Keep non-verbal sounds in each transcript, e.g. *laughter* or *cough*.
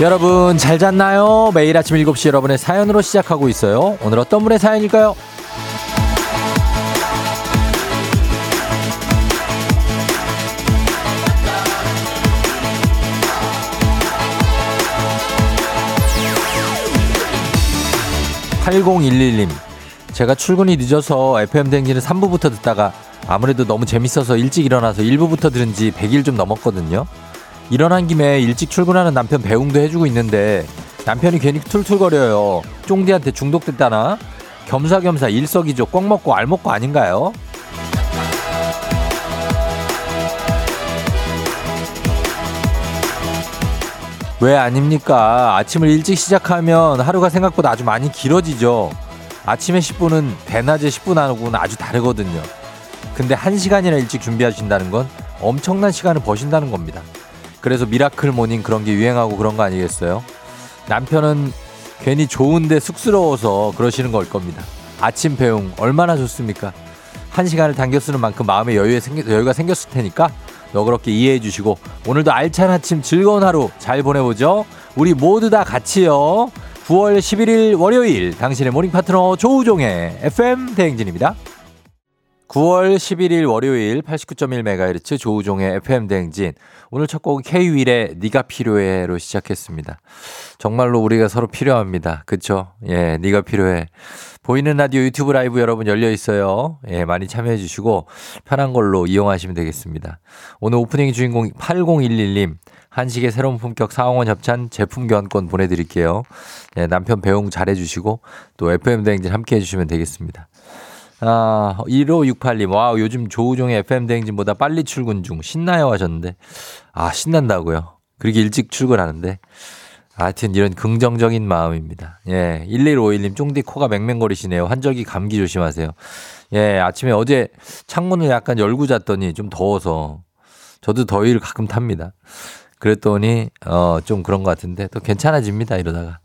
여러분 잘 잤나요? 매일 아침 7시 여러분의 사연으로 시작하고 있어요. 오늘 어떤 분의 사연일까요? 8011님 제가 출근이 늦어서 FM 댕지는 3부부터 듣다가 아무래도 너무 재밌어서 일찍 일어나서 1부부터 들은 지 100일 좀 넘었거든요. 일어난 김에 일찍 출근하는 남편 배웅도 해주고 있는데 남편이 괜히 툴툴거려요. 쫑디한테 중독됐다나? 겸사겸사 일석이조 꽉 먹고 알 먹고 아닌가요? 왜 아닙니까? 아침을 일찍 시작하면 하루가 생각보다 아주 많이 길어지죠. 아침에 10분은 대낮에 10분 하고는 아주 다르거든요. 근데 1시간이나 일찍 준비하신다는 건 엄청난 시간을 버신다는 겁니다. 그래서 miracle morning 그런 게 유행하고 그런 거 아니겠어요? 남편은 괜히 좋은데 쑥스러워서 그러시는 걸 겁니다. 아침 배웅 얼마나 좋습니까? 한 시간을 당겨 쓰는 만큼 마음의 여유에 생겨, 여유가 생겼을 테니까 너그럽게 이해해 주시고 오늘도 알찬 아침 즐거운 하루 잘 보내보죠. 우리 모두 다 같이요. 9월 11일 월요일 당신의 morning 파트너 조우종의 FM 대행진입니다. 9월 11일 월요일 89.1MHz 조우종의 FM 대행진. 오늘 첫 곡은 K-윌의 네가 필요해로 시작했습니다. 정말로 우리가 서로 필요합니다. 그쵸? 예, 네가 필요해. 보이는 라디오 유튜브 라이브 여러분 열려 있어요. 예, 많이 참여해 주시고 편한 걸로 이용하시면 되겠습니다. 오늘 오프닝 주인공 8011님 한식의 새로운 품격 사홍원 협찬 제품 교환권 보내드릴게요. 예, 남편 배웅 잘해주시고 또 FM 대행진 함께 해주시면 되겠습니다. 아, 1568님, 와, 요즘 조우종의 FM대행진보다 빨리 출근 중. 신나요 하셨는데. 아, 신난다고요? 그렇게 일찍 출근하는데. 하여튼 이런 긍정적인 마음입니다. 예, 1151님, 쫑디 코가 맹맹거리시네요. 환절기 감기 조심하세요. 예, 아침에 어제 창문을 약간 열고 잤더니 좀 더워서 저도 더위를 가끔 탑니다. 그랬더니, 어, 좀 그런 것 같은데 또 괜찮아집니다, 이러다가.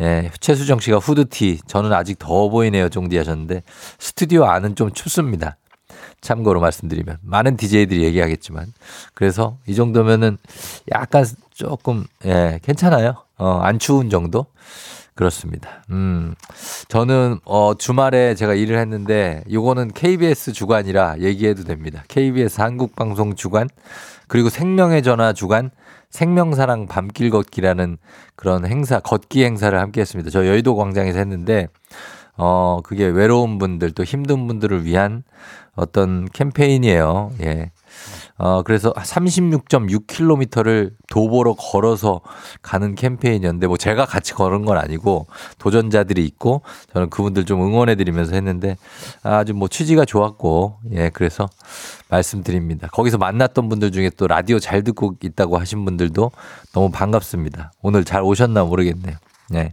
예, 최수정 씨가 후드티. 저는 아직 더워 보이네요. 종디 하셨는데 스튜디오 안은 좀 춥습니다. 참고로 말씀드리면 많은 DJ들이 얘기하겠지만 그래서 이 정도면은 약간 조금 예, 괜찮아요. 어, 안 추운 정도? 그렇습니다. 음. 저는 어 주말에 제가 일을 했는데 요거는 KBS 주간이라 얘기해도 됩니다. KBS 한국 방송 주간 그리고 생명의 전화 주간 생명사랑 밤길 걷기라는 그런 행사, 걷기 행사를 함께 했습니다. 저 여의도 광장에서 했는데, 어, 그게 외로운 분들 또 힘든 분들을 위한 어떤 캠페인이에요. 예. 어, 그래서 36.6km를 도보로 걸어서 가는 캠페인이었는데, 뭐 제가 같이 걸은 건 아니고, 도전자들이 있고, 저는 그분들 좀 응원해 드리면서 했는데, 아주 뭐 취지가 좋았고, 예, 그래서 말씀드립니다. 거기서 만났던 분들 중에 또 라디오 잘 듣고 있다고 하신 분들도 너무 반갑습니다. 오늘 잘 오셨나 모르겠네요. 네.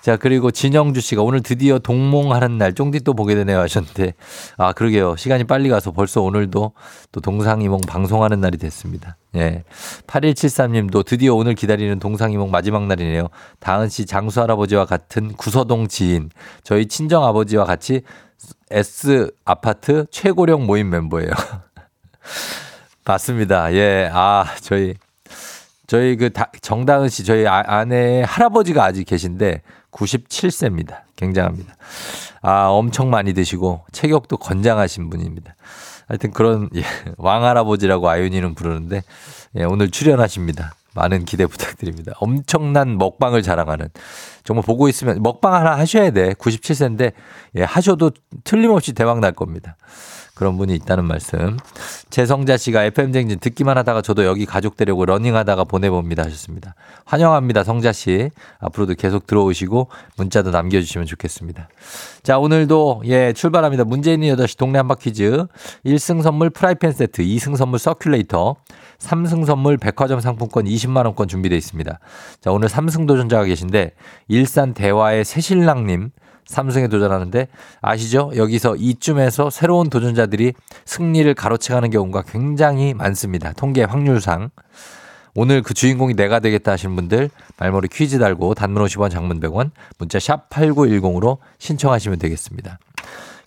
자, 그리고 진영주 씨가 오늘 드디어 동몽하는 날 쫑디 또 보게 되네요 하셨는데, 아, 그러게요. 시간이 빨리 가서 벌써 오늘도 또 동상이몽 방송하는 날이 됐습니다. 예. 8173 님도 드디어 오늘 기다리는 동상이몽 마지막 날이네요. 다은 씨 장수 할아버지와 같은 구서동 지인, 저희 친정 아버지와 같이 S 아파트 최고령 모임 멤버예요. *laughs* 맞습니다. 예. 아, 저희 저희 그 정다은 씨 저희 아, 아내 할아버지가 아직 계신데 97세입니다. 굉장합니다. 아, 엄청 많이 드시고 체격도 건장하신 분입니다. 하여튼 그런 예, *laughs* 왕할아버지라고 아윤이는 부르는데 예, 오늘 출연하십니다. 많은 기대 부탁드립니다. 엄청난 먹방을 자랑하는 정말 보고 있으면 먹방 하나 하셔야 돼. 97세인데 예, 하셔도 틀림없이 대박 날 겁니다. 그런 분이 있다는 말씀. 재성자 씨가 FM 댕진 듣기만 하다가 저도 여기 가족 되려고 러닝하다가 보내봅니다 하셨습니다. 환영합니다. 성자 씨. 앞으로도 계속 들어오시고 문자도 남겨주시면 좋겠습니다. 자, 오늘도 예, 출발합니다. 문제는 8시 동네 한바 퀴즈. 1등 선물 프라이팬 세트, 2등 선물 서큘레이터, 3등 선물 백화점 상품권 20만원권 준비되어 있습니다. 자, 오늘 3승 도전자가 계신데 일산 대화의 새신랑님 삼승에 도전하는데 아시죠? 여기서 이쯤에서 새로운 도전자들이 승리를 가로채가는 경우가 굉장히 많습니다. 통계 확률상. 오늘 그 주인공이 내가 되겠다 하시는 분들 말머리 퀴즈 달고 단문 50원 장문 100원 문자 샵 8910으로 신청하시면 되겠습니다.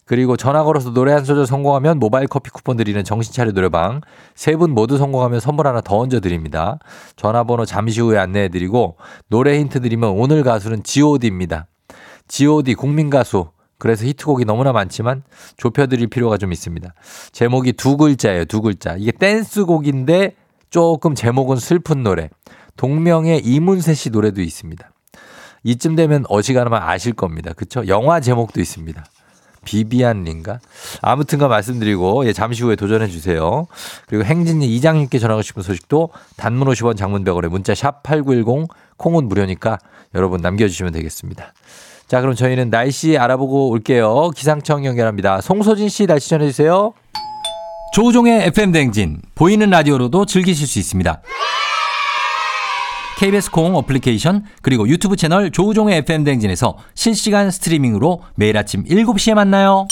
그리고 전화 걸어서 노래 한 소절 성공하면 모바일 커피 쿠폰 드리는 정신차려 노래방. 세 분 모두 성공하면 선물 하나 더 얹어 드립니다. 전화번호 잠시 후에 안내해 드리고 노래 힌트 드리면 오늘 가수는 god입니다. God 국민 가수. 그래서 히트곡이 너무나 많지만 좁혀드릴 필요가 좀 있습니다. 제목이 두 글자예요, 두 글자. 이게 댄스곡인데 조금 제목은 슬픈 노래. 동명의 이문세 씨 노래도 있습니다. 이쯤 되면 어지간하면 아실 겁니다. 그쵸? 영화 제목도 있습니다. 비비안인가? 아무튼가 말씀드리고 예, 잠시 후에 도전해 주세요. 그리고 행진이 이장님께 전하고 싶은 소식도 단문 50원 장문 100원에 문자 샵 8910 콩은 무료니까 여러분 남겨주시면 되겠습니다. 자, 그럼 저희는 날씨 알아보고 올게요. 기상청 연결합니다. 송소진 씨 날씨 전해주세요. 조우종의 FM 댕진 보이는 라디오로도 즐기실 수 있습니다. KBS 콩 어플리케이션 그리고 유튜브 채널 조우종의 FM 댕진에서 실시간 스트리밍으로 매일 아침 7시에 만나요.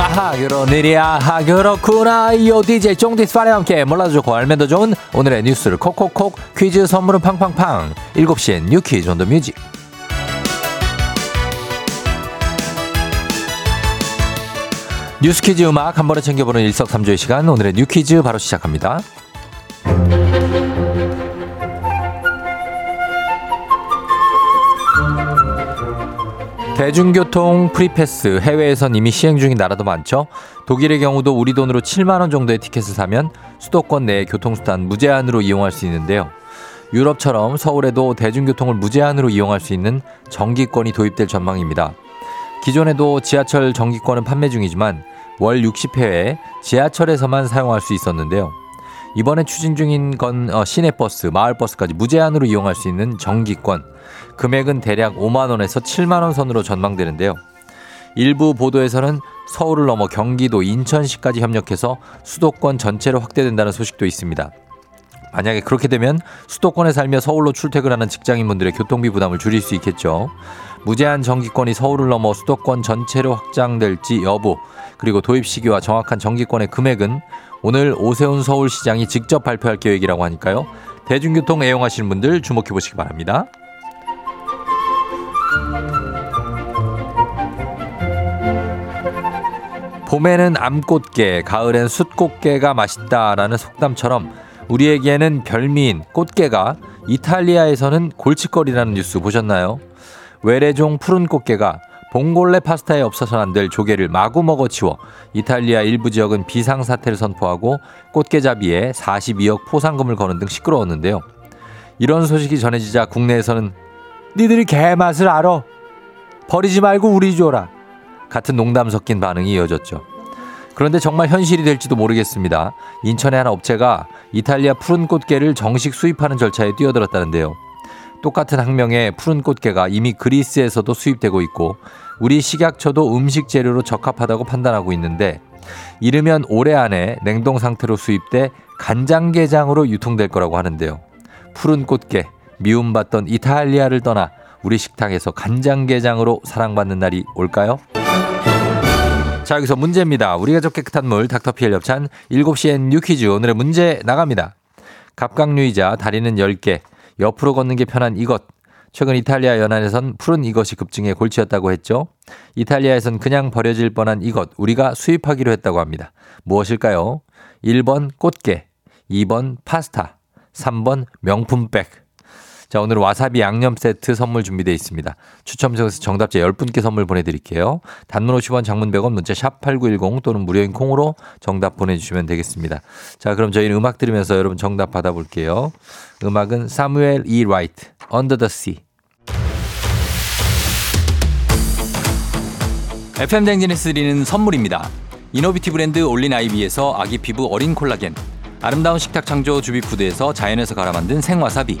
아하 그런 일이 아하 그렇구나. 이오 DJ 쫑디스 파리와 함께 몰라도 좋고 알면 더 좋은 오늘의 뉴스를 콕콕콕 퀴즈 선물은 팡팡팡. 7시엔 New Quiz on the Music. 뉴스 퀴즈 음악 한 번에 챙겨보는 일석삼조의 시간. 오늘의 New Quiz 바로 시작합니다. 대중교통 free pass 해외에선 이미 시행 중인 나라도 많죠. 독일의 경우도 우리 돈으로 7만 원 정도의 티켓을 사면 수도권 내 교통수단 무제한으로 이용할 수 있는데요. 유럽처럼 서울에도 대중교통을 무제한으로 이용할 수 있는 정기권이 도입될 전망입니다. 기존에도 지하철 정기권은 판매 중이지만 월 60회에 지하철에서만 사용할 수 있었는데요. 이번에 추진 중인 건 어, 시내버스, 마을버스까지 무제한으로 이용할 수 있는 정기권. 금액은 대략 5만 원에서 7만 원 선으로 전망되는데요. 일부 보도에서는 서울을 넘어 경기도, 인천시까지 협력해서 수도권 전체로 확대된다는 소식도 있습니다. 만약에 그렇게 되면 수도권에 살며 서울로 출퇴근하는 직장인분들의 교통비 부담을 줄일 수 있겠죠. 무제한 정기권이 서울을 넘어 수도권 전체로 확장될지 여부, 그리고 도입 시기와 정확한 정기권의 금액은 오늘 오세훈 서울시장이 직접 발표할 계획이라고 하니까요. 대중교통 애용하시는 분들 주목해 보시기 바랍니다. 봄에는 암꽃게, 가을엔 숫꽃게가 맛있다라는 속담처럼 우리에게는 별미인 꽃게가 이탈리아에서는 골칫거리라는 뉴스 보셨나요? 외래종 푸른 꽃게가 봉골레 파스타에 없어서는 안 될 조개를 마구 먹어치워 이탈리아 일부 지역은 비상사태를 선포하고 꽃게잡이에 42억 포상금을 거는 등 시끄러웠는데요. 이런 소식이 전해지자 국내에서는 니들이 개맛을 알아. 버리지 말고 우리 줘라. 같은 농담 섞인 반응이 이어졌죠. 그런데 정말 현실이 될지도 모르겠습니다. 인천의 한 업체가 이탈리아 푸른 꽃게를 정식 수입하는 절차에 뛰어들었다는데요. 똑같은 학명의 푸른 꽃게가 이미 그리스에서도 수입되고 있고 우리 식약처도 음식 재료로 적합하다고 판단하고 있는데 이르면 올해 안에 냉동 상태로 수입돼 간장게장으로 유통될 거라고 하는데요. 푸른 꽃게 미움받던 이탈리아를 떠나 우리 식탁에서 간장게장으로 사랑받는 날이 올까요? 자, 여기서 문제입니다. 우리 가 족 깨끗한 물 닥터피엘 협찬 7시엔 뉴퀴즈 오늘의 문제 나갑니다. 갑각류이자 다리는 10개, 옆으로 걷는 게 편한 이것. 최근 이탈리아 연안에선 푸른 이것이 급증해 골치였다고 했죠. 이탈리아에선 그냥 버려질 뻔한 이것 우리가 수입하기로 했다고 합니다. 무엇일까요? 1번 꽃게, 2번 파스타, 3번 명품백. 자, 오늘 와사비 양념 세트 선물 준비되어 있습니다. 추첨 통해서 정답자 10분께 선물 보내드릴게요. 단문 50원 장문 100원 문자 샵 8910 또는 무료인 콩으로 정답 보내주시면 되겠습니다. 자, 그럼 저희는 음악 들으면서 여러분 정답 받아볼게요. 음악은 사무엘 E. 라이트, Under the Sea. FM 댕진에서 드리는 선물입니다. 이노비티 브랜드 올린 아이비에서 아기 피부 어린 콜라겐, 아름다운 식탁 창조 주비푸드에서 자연에서 갈아 만든 생와사비,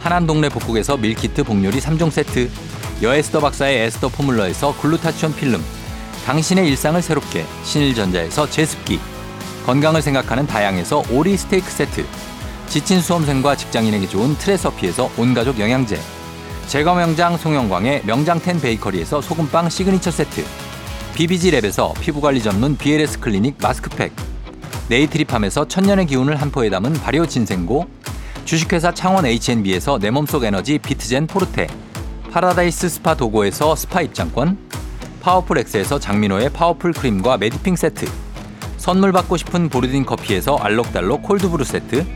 하남동네 복국에서 밀키트 복요리 3종 세트 여에스더 박사의 에스더 포뮬러에서 글루타치온 필름 당신의 일상을 새롭게 신일전자에서 제습기 건강을 생각하는 다양에서 오리 스테이크 세트 지친 수험생과 직장인에게 좋은 트레서피에서 온가족 영양제 제과 명장 송영광의 명장텐 베이커리에서 소금빵 시그니처 세트 BBG랩에서 피부관리 전문 BLS 클리닉 마스크팩 네이트리팜에서 천년의 기운을 한 포에 담은 발효 진생고 주식회사 창원 H&B에서 내 몸속 에너지 비트젠 포르테 파라다이스 스파 도고에서 스파 입장권 파워풀 엑스에서 장민호의 파워풀 크림과 메디핑 세트 선물 받고 싶은 보르딘 커피에서 알록달록 콜드브루 세트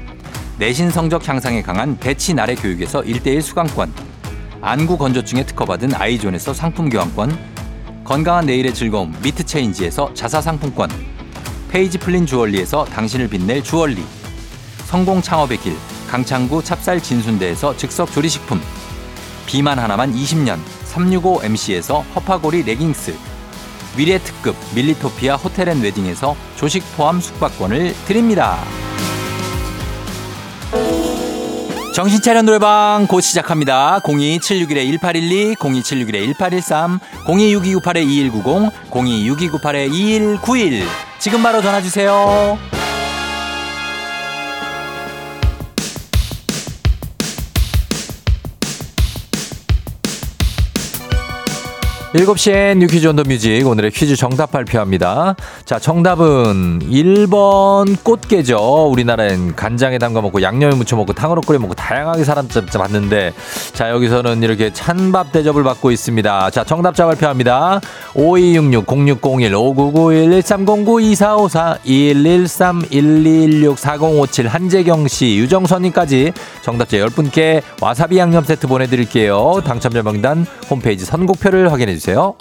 내신 성적 향상에 강한 배치 나래 교육에서 1대1 수강권 안구 건조증에 특허받은 아이존에서 상품 교환권 건강한 내일의 즐거움 미트체인지에서 자사 상품권 페이지 플린 주얼리에서 당신을 빛낼 주얼리 성공 창업의 길 강창구 찹쌀 진순대에서 즉석 조리식품 비만 하나만 20년 365MC에서 허파고리 레깅스 위례 특급 밀리토피아 호텔앤웨딩에서 조식 포함 숙박권을 드립니다. 정신차려 노래방 곧 시작합니다. 02761-1812, 02761-1813, 026298-2190, 026298-2191. 지금 바로 전화주세요. 7시엔 New Quiz on the Music 오늘의 퀴즈 정답 발표합니다. 자, 정답은 1번 꽃게죠. 우리나라엔 간장에 담가 먹고 양념에 무쳐 먹고 탕으로 끓여 먹고 다양하게 사랑받는데 자, 여기서는 이렇게 찬밥 대접을 받고 있습니다. 자, 정답자 발표합니다. 5266 0601 5991 1309 2454 2113 1216 4057 한재경 씨, 유정선 님까지 정답자 10분께 와사비 양념 세트 보내 드릴게요. 당첨자 명단 홈페이지 선곡표를 확인해 주세요. 주세요.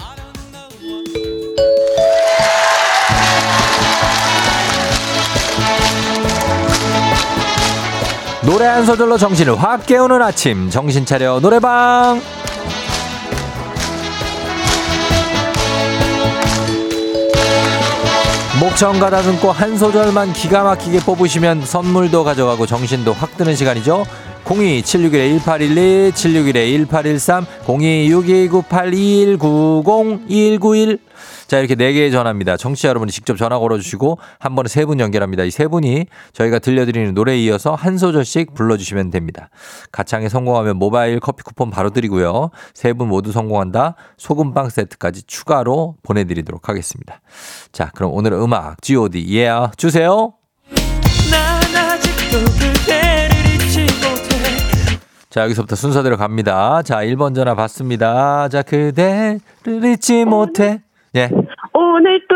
노래 한 소절로 정신을 확 깨우는 아침 정신 차려 노래방 목청 가다듬고 한 소절만 기가 막히게 뽑으시면 선물도 가져가고 정신도 확 드는 시간이죠. 02-761-1812, 761-1813, 02-6298-2190-2191. 자, 이렇게 네 개의 전화입니다. 청취자 여러분이 직접 전화 걸어주시고 한 번에 세분 연결합니다. 이세 분이 저희가 들려드리는 노래에 이어서 한 소절씩 불러주시면 됩니다. 가창에 성공하면 모바일 커피 쿠폰 바로 드리고요. 세분 모두 성공한다. 소금빵 세트까지 추가로 보내드리도록 하겠습니다. 자, 그럼 오늘 음악 G.O.D. Yeah 주세요. 자, 여기서부터 순서대로 갑니다. 자, 1번 전화 받습니다. 자, 그대를 잊지 못해. 예. 오늘 또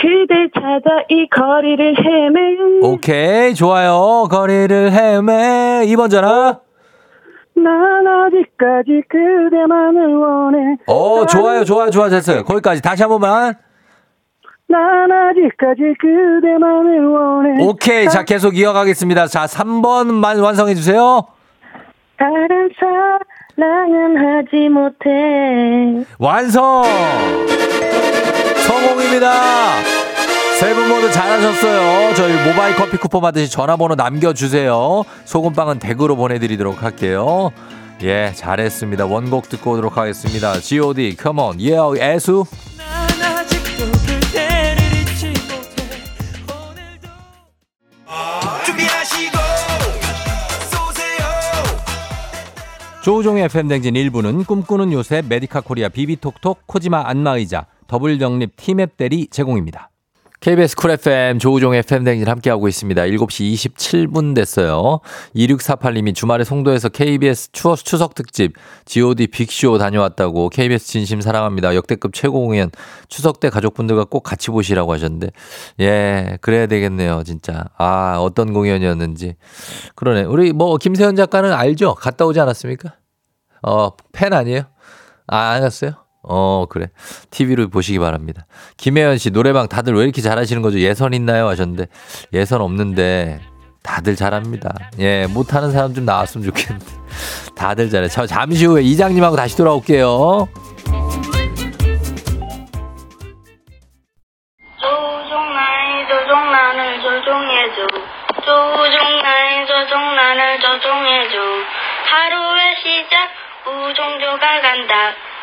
그대 찾아 이 거리를 헤매. 오케이, 좋아요. 거리를 헤매. 2번 전화. 난 어디까지 그대만을 원해. 오, 좋아요, 좋아, 좋아, 됐어요. 거기까지 다시 한 번만. 난 아직까지 그대만을 원해. 오케이, 자, 계속 이어가겠습니다. 자, 3번만 완성해주세요. 다른 사랑은 하지 못해. 완성! 성공입니다! 세분 모두 잘하셨어요. 저희 모바일 커피 쿠폰 받으시 전화번호 남겨주세요. 소금빵은 댁으로 보내드리도록 할게요. 예, 잘했습니다. 원곡 듣고 오도록 하겠습니다. G.O.D. Come on. Yeah, 애수. 조우종의 FM댕진 1부는 꿈꾸는 요새 메디카 코리아 비비톡톡 코지마 안마의자 더블정립 티맵 대리 제공입니다. KBS 쿨 FM 조우종 FM 댕진 함께하고 있습니다. 7시 27분 됐어요. 2648님이 주말에 송도에서 KBS 추, 추석 특집 GOD 빅쇼 다녀왔다고 KBS 진심 사랑합니다. 역대급 최고 공연 추석 때 가족분들과 꼭 같이 보시라고 하셨는데 예 그래야 되겠네요 진짜 아 어떤 공연이었는지 그러네 우리 뭐 김세현 작가는 알죠? 갔다 오지 않았습니까? 어팬 아니에요? 아 안 갔어요? 어, 그래. TV로 보시기 바랍니다. 김혜연 씨, 노래방 다들 왜 이렇게 잘하시는 거죠? 예선 있나요? 하셨는데, 예선 없는데, 다들 잘합니다. 예, 못하는 사람 좀 나왔으면 좋겠는데. *laughs* 다들 잘해. 저 잠시 후에 이장님하고 다시 돌아올게요. 조종 나를 조종해줘 하루의 시작 우종조가 간다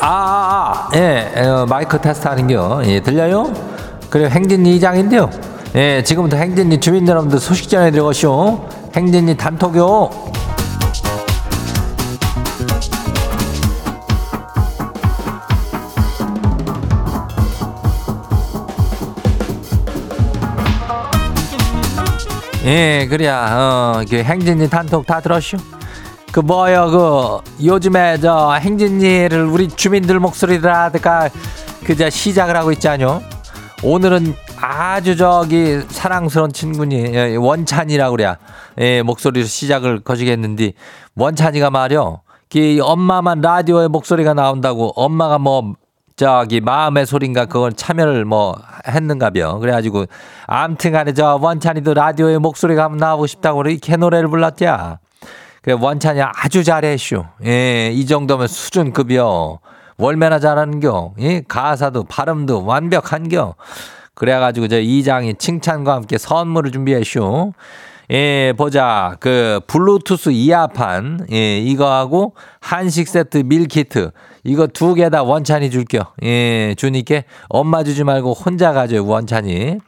아, 아, 아. 예, 어, 마이크 테스트 하는겨. 예, 들려요? 그래, 행진이 이장인데요. 예, 지금부터 행진이 주민 여러분들 소식 전해드려오시오. 행진이 단톡요. 예, 그래야, 어, 그 행진이 단톡 다 들었슈? 그 뭐요 그 요즘에 저 행진이를 우리 주민들 목소리라든가 그저 시작을 하고 있잖요. 오늘은 아주 저기 사랑스러운 친구니 예, 원찬이라고 그래야 예, 목소리로 시작을 거시겠는데 원찬이가 말이요. 그 엄마만 라디오에 목소리가 나온다고 엄마가 뭐 저기 마음의 소린가 그걸 참여를 뭐 했는가벼. 그래가지고 암튼간에 저 원찬이도 라디오에 목소리가 한번 나오고 싶다고 이렇게 노래를 불렀대야. 그래 원찬이 아주 잘했슈. 예, 이 정도면 수준급이요. 월매나 잘하는겨. 예, 가사도 발음도 완벽한겨. 그래가지고 저 이장이 칭찬과 함께 선물을 준비했슈. 예, 보자. 그 블루투스 이어판, 예, 이거하고 한식 세트 밀키트. 이거 두 개 다 원찬이 줄게요. 예, 주니께 엄마 주지 말고 혼자 가져요, 원찬이.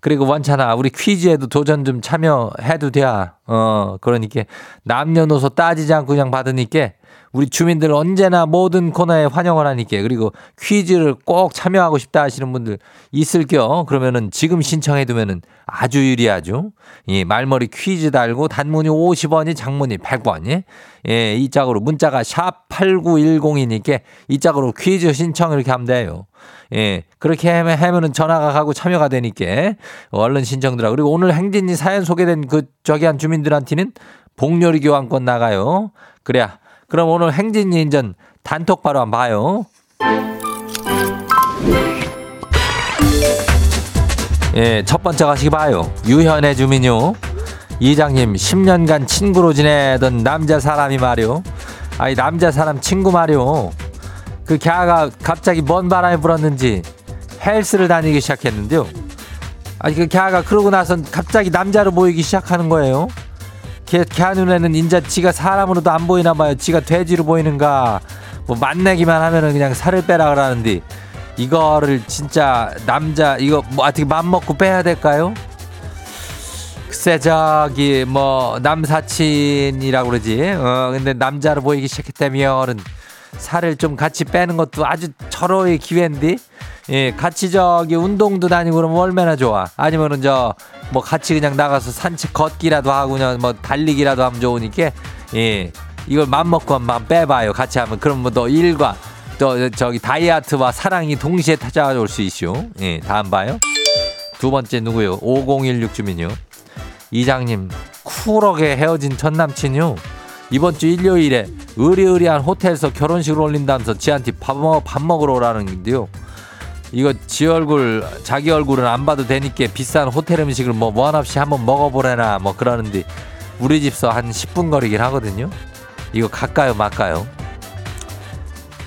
그리고 원찬아, 우리 퀴즈에도 도전 좀 참여해도 돼. 어, 그러니까 남녀노소 따지지 않고 그냥 받으니까 우리 주민들 언제나 모든 코너에 환영을 하니까 그리고 퀴즈를 꼭 참여하고 싶다 하시는 분들 있을 겨. 그러면은 지금 신청해 두면은 아주 유리하죠. 예, 말머리 퀴즈 달고 단문이 50원이 장문이 100원. 예. 예, 이 짝으로 문자가 샵 8910이니까 이 짝으로 퀴즈 신청 이렇게 하면 돼요. 예, 그렇게 하면, 하면은 전화가 가고 참여가 되니까 얼른 신청들하 그리고 오늘 행진이 사연 소개된 그 저기 한 주민들한테는 복요리 교환권 나가요. 그래야. 그럼 오늘 행진이 인전 단톡 바로 한번 봐요. 예, 첫 번째 가시기 봐요. 유현의 주민요. 이장님, 10년간 친구로 지내던 남자 사람이 말이요. 아니, 남자 사람 친구 말이요. 그 걔가 갑자기 뭔 바람이 불었는지 헬스를 다니기 시작했는데요. 아니, 그 걔가 그러고 나선 갑자기 남자로 보이기 시작하는 거예요. 걔, 걔 눈에는 인자 지가 사람으로도 안 보이나 봐요. 지가 돼지로 보이는가. 뭐 만나기만 하면은 그냥 살을 빼라 그러는데 이거를 진짜 남자 이거 뭐 어떻게 맘 먹고 빼야 될까요? 글쎄 저기 뭐 남사친이라고 그러지. 어 근데 남자로 보이기 시작했다면은 살을 좀 같이 빼는 것도 아주 절호의 기회인데. 예, 같이 저기 운동도 다니고 그러면 얼마나 좋아. 아니면은 저뭐 같이 그냥 나가서 산책 걷기라도 하고 그냥 뭐 달리기라도 하면 좋으니까 예. 이걸 맘 먹고 한번 빼봐요. 같이 하면 그럼 뭐 너 일과 또 저기 다이어트와 사랑이 동시에 찾아올 수 있쇼. 예, 다음 봐요. 두 번째 누구요? 5016 주민요. 이장님 쿨하게 헤어진 전 남친요. 이번 주 일요일에 의리의리한 호텔에서 결혼식을 올린다면서 지한테 밥, 먹, 밥 먹으러 오라는데요. 이거 지 얼굴 자기 얼굴은 안 봐도 되니까 비싼 호텔 음식을 뭐원 없이 한번 먹어보래나 뭐 그러는데 우리 집서 한 10분 거리긴 하거든요. 이거 갈까요 말까요?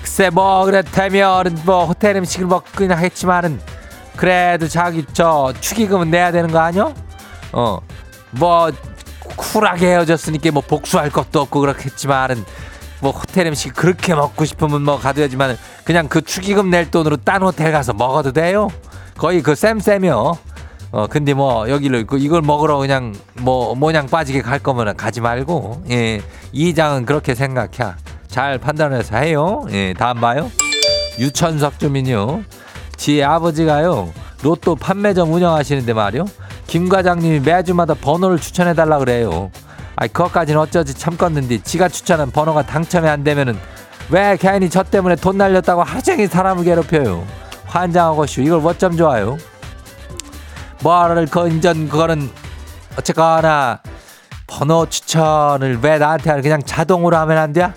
글쎄 뭐 그랬다면 뭐 호텔 음식을 먹긴 하겠지만은 그래도 자기 저 축의금은 내야 되는 거 아니요? 어뭐 쿨하게 헤어졌으니까 뭐 복수할 것도 없고 그렇겠지만은 뭐 호텔 음식 그렇게 먹고 싶으면 뭐 가둬야지만 그냥 그 축의금 낼 돈으로 딴 호텔 가서 먹어도 돼요. 거의 그 쌤쌤이요. 어 근데 뭐 여기를 그 이걸 먹으러 그냥 뭐 모냥 빠지게 갈 거면 가지 말고 예. 이장은 그렇게 생각해. 잘 판단해서 해요. 예 다음 봐요. 유천석 주민요. 지 아버지가요 로또 판매점 운영하시는데 말이요. 김 과장님이 매주마다 번호를 추천해 달라 그래요 아이 그것까지는 어쩌지 참겠는데 지가 추천한 번호가 당첨이 안 되면은 왜 괜히 저 때문에 돈 날렸다고 하루 종일 사람을 괴롭혀요. 환장하고쇼. 이걸 어쩜 좋아요? 뭐를 건전 그거는 어쨌거나 번호 추천을 왜 나한테 하는 그냥 자동으로 하면 안 돼?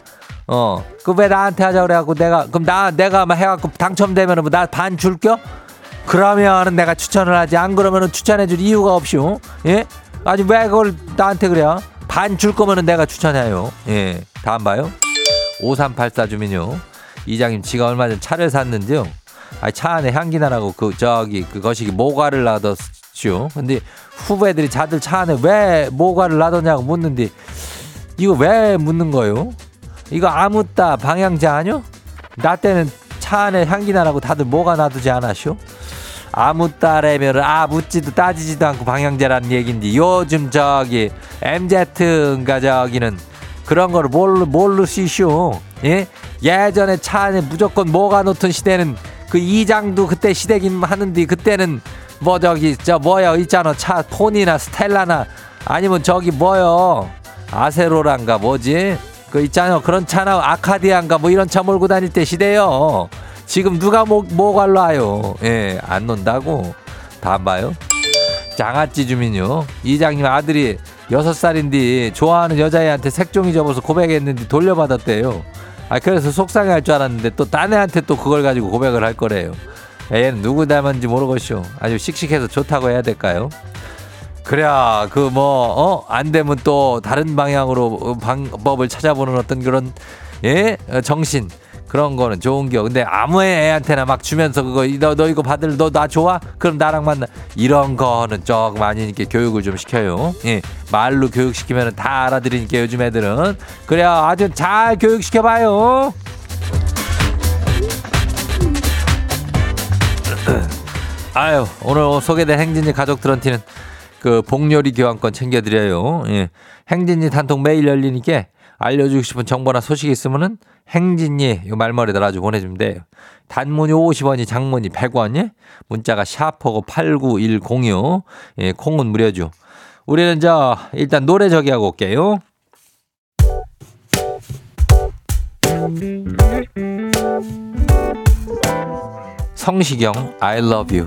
어, 그 왜 나한테 하자 그래갖고 내가 그럼 나 내가 막 해갖고 당첨되면은 뭐 나 반 줄겨? 그러면은 내가 추천을 하지 안 그러면은 추천해줄 이유가 없쇼. 예? 아니 왜 그걸 나한테 그래? 반 줄 거면은 내가 추천해요. 예, 다음 봐요. 5384 주민요. 이장님 지가 얼마 전 차를 샀는데요. 아니 차 안에 향기 나라고 그 저기 그 거시기 모과를 놔뒀죠. 근데 후배들이 다들 차 안에 왜 모과를 놔뒀냐고 묻는데 이거 왜 묻는 거요? 이거 아무따 방향제 아니요? 나 때는 차 안에 향기 나라고 다들 뭐가 놔두지 않았쇼? 아무따라면 아 묻지도 따지지도 않고 방향제라는 얘긴데 요즘 저기 MZ인가 저기는 그런 뭘로 뭘로 쓰쇼? 예? 예전에 차 안에 무조건 뭐가 놓던 시대는 그 이장도 그때 시대긴 하는데 그때는 뭐 저기 저 뭐야 있잖아. 차 폰이나 스텔라나 아니면 저기 뭐요? 아세로란가 뭐지? 그 있잖아. 그런 차나 아카디안가 뭐 이런 차 몰고 다닐 때 시대요 지금 누가 뭐, 뭐 갈라요? 예 안 논다고. 다음 봐요. 장아찌 주민요. 이장님 아들이 여섯 살인데 좋아하는 여자애한테 색종이 접어서 고백했는데 돌려받았대요. 아 그래서 속상해 할 줄 알았는데 또 딴 애한테 또 그걸 가지고 고백을 할 거래요. 애는 누구 닮았는지 모르겠쇼. 아주 씩씩해서 좋다고 해야 될까요? 그래야 그 뭐 어? 안 되면 또 다른 방향으로 방법을 찾아보는 어떤 그런 예? 어, 정신 그런 거는 좋은 겨. 근데 아무 애한테나 막 주면서 그거 너, 너 이거 받을 너 나 좋아? 그럼 나랑 만나. 이런 거는 조금 아니니까 교육을 좀 시켜요. 예. 말로 교육시키면 다 알아들으니까 요즘 애들은. 그래야 아주 잘 교육시켜봐요. *clears throat* 아유, 오늘 소개된 행진이 가족들한테는 그 복요리 교환권 챙겨드려요. 예. 행진이 단통 매일 열리니까 알려주고 싶은 정보나 소식이 있으면은 행진이 요 말머리 달아주 보내주면 돼요. 단문이 50원이 장문이 100원이 문자가 샤퍼고 89106 예, 콩은 무료죠. 우리는 저 일단 노래 저기 하고 올게요. 성시경 I love you.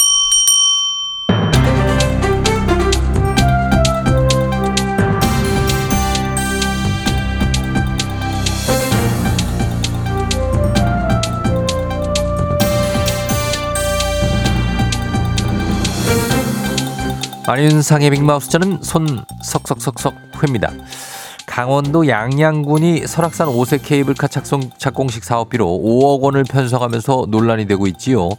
안윤상의 빅마우스 저는 손 석석석석 회입니다. 강원도 양양군이 설악산 오색 케이블카 착송, 착공식 사업비로 5억 원을 편성하면서 논란이 되고 있지요.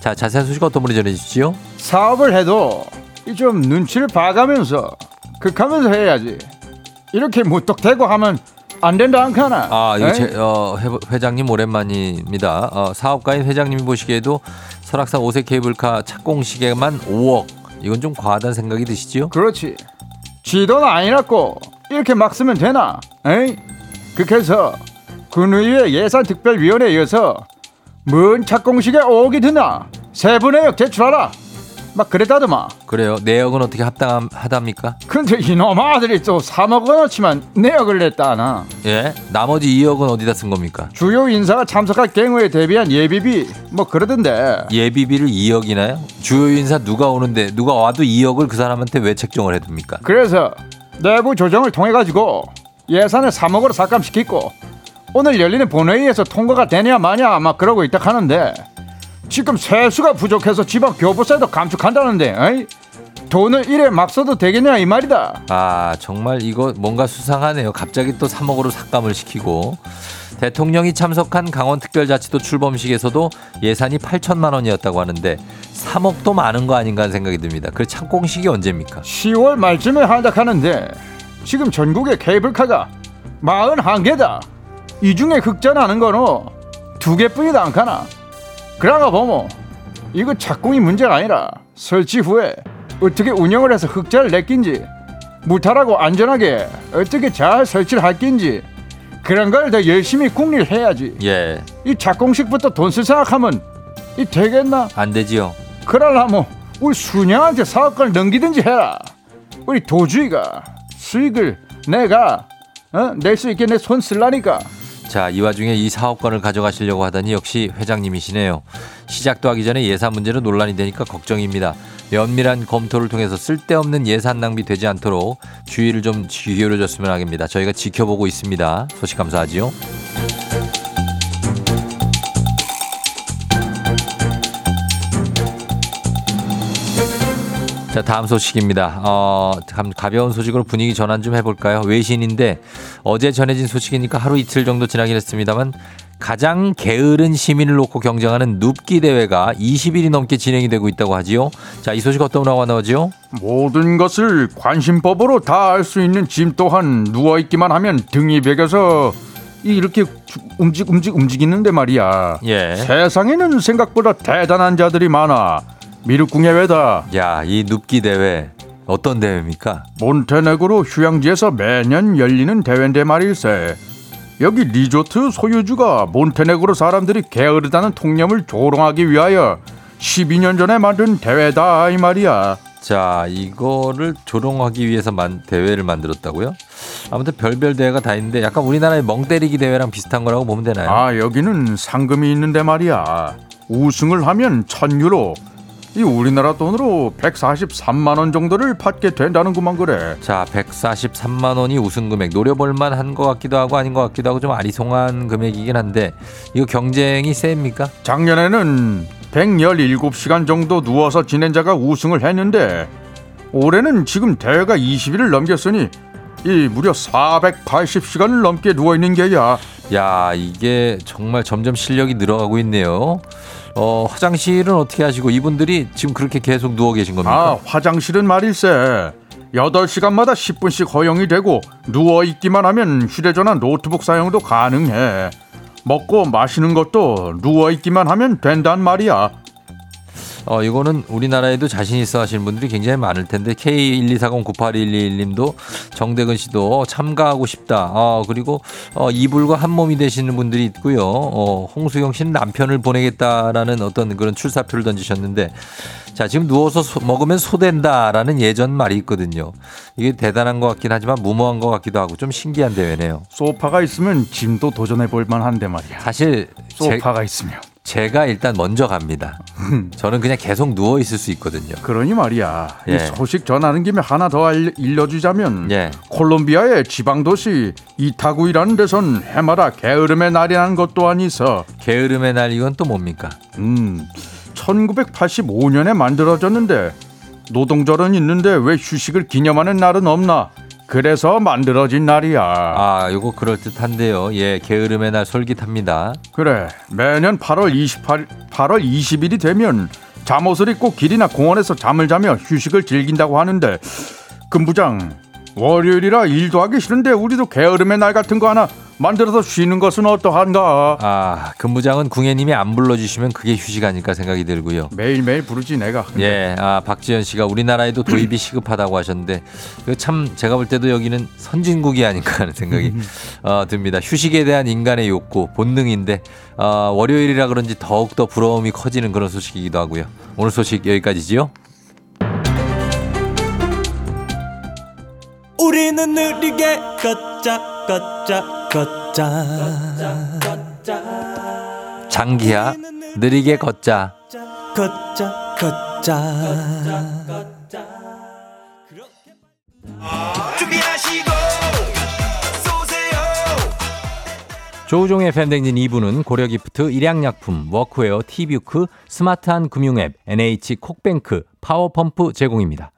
자, 자세한 소식 어떤 분이 전해주시죠? 사업을 해도 이좀 눈치를 봐가면서 극하면서 해야지. 이렇게 무턱대고 하면 안 된다 않카나. 아, 이거 에이? 제, 어, 회- 회장님 오랜만입니다. 어, 사업가인 회장님이 보시기에도 설악산 오색 케이블카 착공식에만 5억. 이건 좀 과하다는 생각이 드시지요? 그렇지. 지도는 아니라고 이렇게 막 쓰면 되나? 에이? 그래서 군의회 예산특별위원회에 이어서 뭔 착공식에 5억이 드나? 세부 내역 제출하라. 막 그랬다더만. 그래요. 내역은 어떻게 합당하답니까? 근데 이놈 아들이 또 3억 원 어치만 내역을 냈다 하나. 예. 나머지 2억은 어디다 쓴 겁니까? 주요 인사가 참석할 경우에 대비한 예비비 뭐 그러던데. 예비비를 2억이나요? 주요 인사 누가 오는데 누가 와도 2억을 그 사람한테 왜 책정을 해둡니까? 그래서 내부 조정을 통해 가지고 예산을 3억으로 삭감시키고 오늘 열리는 본회의에서 통과가 되냐 마냐 아마 그러고 있다 하는데 지금 세수가 부족해서 지방 교부세도 감축한다는데 에이? 돈을 이래 막 써도 되겠냐 이 말이다 아 정말 이거 뭔가 수상하네요. 갑자기 또 3억으로 삭감을 시키고 대통령이 참석한 강원특별자치도 출범식에서도 예산이 8천만 원이었다고 하는데 3억도 많은 거 아닌가 하는 생각이 듭니다. 그 착공식이 언제입니까? 10월 말쯤에 한다 하는데 지금 전국에 케이블카가 41개다 이 중에 흑전하는 거는 두 개뿐이다 않카나 그러가 보면 이거 착공이 문제가 아니라 설치 후에 어떻게 운영을 해서 흑자를 내낀지 무탈하고 안전하게 어떻게 잘 설치를 할 건지 그런 걸 더 열심히 궁리를 해야지 예, 이 착공식부터 돈 쓸 생각하면 이 되겠나? 안 되지요. 그러려면 우리 수녀한테 사업권을 넘기든지 해라 우리 도주의가 수익을 내가 어? 낼 수 있게 내 손 쓸라니까 자, 이 와중에 이 사업권을 가져가시려고 하다니 역시 회장님이시네요. 시작도 하기 전에 예산 문제로 논란이 되니까 걱정입니다. 면밀한 검토를 통해서 쓸데없는 예산 낭비 되지 않도록 주의를 좀 기울여줬으면 하겠습니다. 저희가 지켜보고 있습니다. 소식 감사하지요. 자, 다음 소식입니다. 어, 감- 가벼운 소식으로 분위기 전환 좀 해볼까요? 외신인데 어제 전해진 소식이니까 하루 이틀 정도 지나긴 했습니다만 가장 게으른 시민을 놓고 경쟁하는 눕기 대회가 20일이 넘게 진행이 되고 있다고 하지요. 자, 이 소식 어떤 나와 나오지요? 모든 것을 관심법으로 다 알 수 있는 짐 또한 누워 있기만 하면 등이 베겨서 이 이렇게 움직 움직 움직이는데 말이야. 예. 세상에는 생각보다 대단한 자들이 많아. 미륵궁의 외다 야, 이 눕기 대회 어떤 대회입니까? 몬테네그로 휴양지에서 매년 열리는 대회인데 말일세. 여기 리조트 소유주가 몬테네그로 사람들이 게으르다는 통념을 조롱하기 위하여 12년 전에 만든 대회다 이 말이야. 자, 이거를 조롱하기 위해서 만 대회를 만들었다고요? 아무튼 별별 대회가 다 있는데 약간 우리나라의 멍때리기 대회랑 비슷한 거라고 보면 되나요? 아 여기는 상금이 있는데 말이야 우승을 하면 1000유로 이 우리나라 돈으로 143만 원 정도를 받게 된다는구만 그래 자, 143만 원이 우승 금액 노려볼 만한 것 같기도 하고 아닌 것 같기도 하고 좀 아리송한 금액이긴 한데 이거 경쟁이 셉니까? 작년에는 117시간 정도 누워서 지낸 자가 우승을 했는데 올해는 지금 대회가 20일을 넘겼으니 이 무려 480시간을 넘게 누워 있는 게야 야, 이게 정말 점점 실력이 늘어가고 있네요. 어, 화장실은 어떻게 하시고 이분들이 지금 그렇게 계속 누워 계신 겁니까? 아 화장실은 말일세. 8시간마다 10분씩 허용이 되고 누워 있기만 하면 휴대전화 노트북 사용도 가능해. 먹고 마시는 것도 누워 있기만 하면 된단 말이야 어, 이거는 우리나라에도 자신 있어 하시는 분들이 굉장히 많을 텐데 K124098121님도 정대근 씨도 참가하고 싶다. 어, 그리고 어, 이불과 한 몸이 되시는 분들이 있고요. 어, 홍수경 씨는 남편을 보내겠다라는 어떤 그런 출사표를 던지셨는데 자, 지금 누워서 소- 먹으면 소된다라는 예전 말이 있거든요. 이게 대단한 것 같긴 하지만 무모한 것 같기도 하고 좀 신기한 대회네요. 소파가 있으면 짐도 도전해 볼 만한데 말이야 사실 제, 소파가 있으면 제가 일단 먼저 갑니다. 저는 그냥 계속 누워 있을 수 있거든요. 그러니 말이야 예. 이 소식 전하는 김에 하나 더 알- 일러주자면 예. 콜롬비아의 지방 도시 이타구이라는 데선 해마다 게으름의 날이라는 것 또한 있어 게으름의 날 이건 또 뭡니까? 음, 1985년에 만들어졌는데 노동절은 있는데 왜 휴식을 기념하는 날은 없나? 그래서 만들어진 날이야. 아, 요거 그럴 듯한데요. 예, 게으름의 날 솔깃합니다. 그래, 매년 8월 28, 8월 20일이 되면 잠옷을 입고 길이나 공원에서 잠을 자며 휴식을 즐긴다고 하는데 금부장 월요일이라 일도 하기 싫은데 우리도 게으름의 날 같은 거 하나 만들어서 쉬는 것은 어떠한가? 아, 근무장은 궁예님이 안 불러주시면 그게 휴식 아닐까 생각이 들고요. 매일 매일 부르지 내가. 예, 아, 박지현 씨가 우리나라에도 도입이 *clears throat* 시급하다고 하셨는데, 참 제가 볼 때도 여기는 선진국이 아닌가 하는 생각이 *laughs* 어, 듭니다. 휴식에 대한 인간의 욕구, 본능인데, 어, 월요일이라 그런지 더욱 더 부러움이 커지는 그런 소식이기도 하고요. 오늘 소식 여기까지지요? 우리는 느리게 걷자 걷자 걷자 장기하, 느리게 걷자. 걷자 걷자 준비하시고 조우종의 FM 댕진 2부는 고려기프트, 일양약품, 워크웨어, 티뷰크, 스마트한 금융앱, NH 콕뱅크, 파워펌프 제공입니다.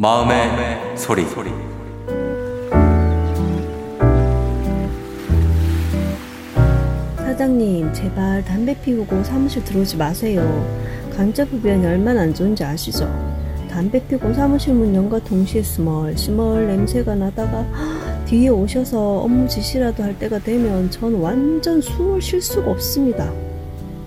마음의 소리. 사장님, 제발 담배 피우고 사무실 들어오지 마세요. 간접 흡연이 얼마나 안 좋은지 아시죠? 담배 피우고 사무실 문 연과 동시에 스멀 스멀 냄새가 나다가 *gasps* 뒤에 오셔서 업무 지시라도 할 때가 되면 전 완전 숨을 쉴 수가 없습니다.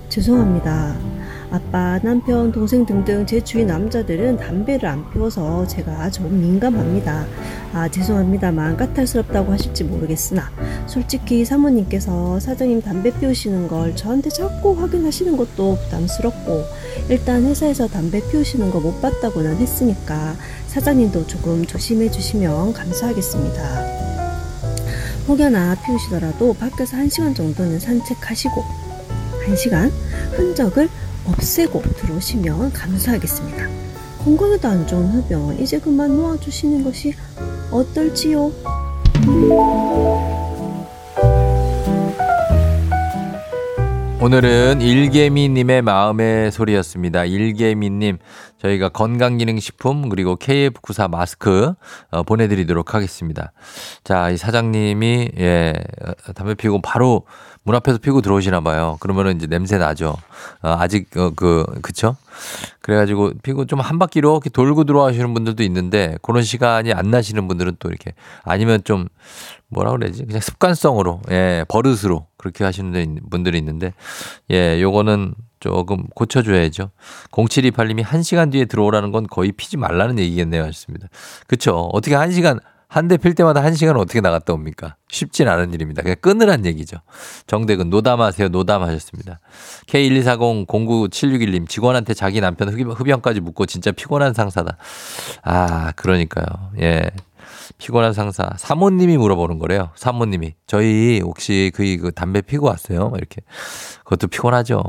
죄송합니다. 아빠, 남편, 동생 등등 제 주위 남자들은 담배를 안 피워서 제가 좀 민감합니다. 아, 죄송합니다만 까탈스럽다고 하실지 모르겠으나 솔직히 사모님께서 사장님 담배 피우시는 걸 저한테 자꾸 확인하시는 것도 부담스럽고 일단 회사에서 담배 피우시는 거 못 봤다고는 했으니까 사장님도 조금 조심해 주시면 감사하겠습니다. 혹여나 피우시더라도 밖에서 1시간 정도는 산책하시고 1시간 흔적을 없애고 들어오시면 감사하겠습니다. 건강에도 안 좋은 흡연 이제 그만 놓아주시는 것이 어떨지요? 오늘은 일개미님의 마음의 소리였습니다. 일개미님, 저희가 건강기능식품 그리고 KF94 마스크 어, 보내드리도록 하겠습니다. 자, 이 사장님이 예 어, 담배 피우고 바로 문 앞에서 피고 들어오시나 봐요. 그러면은 이제 냄새 나죠. 어, 아직 어, 그 그쵸? 그래가지고 피고 좀 한 바퀴로 이렇게 돌고 들어와시는 분들도 있는데 그런 시간이 안 나시는 분들은 또 이렇게 아니면 좀 뭐라 그래야지 그냥 습관성으로 예 버릇으로 그렇게 하시는 분들이 있는데 예 요거는 조금 고쳐줘야죠. 0728님이 1시간 뒤에 들어오라는 건 거의 피지 말라는 얘기겠네요. 하셨습니다. 그쵸. 어떻게 1시간, 한 대 필 때마다 1시간 어떻게 나갔다 옵니까? 쉽진 않은 일입니다. 그냥 끊으란 얘기죠. 정대근 노담하세요. 노담하셨습니다. K12400097661님 직원한테 자기 남편 흡연- 흡연까지 묻고 진짜 피곤한 상사다. 아, 그러니까요. 예. 피곤한 상사. 사모님이 물어보는 거래요. 사모님이. 저희 혹시 그, 그 담배 피고 왔어요? 막 이렇게. 그것도 피곤하죠.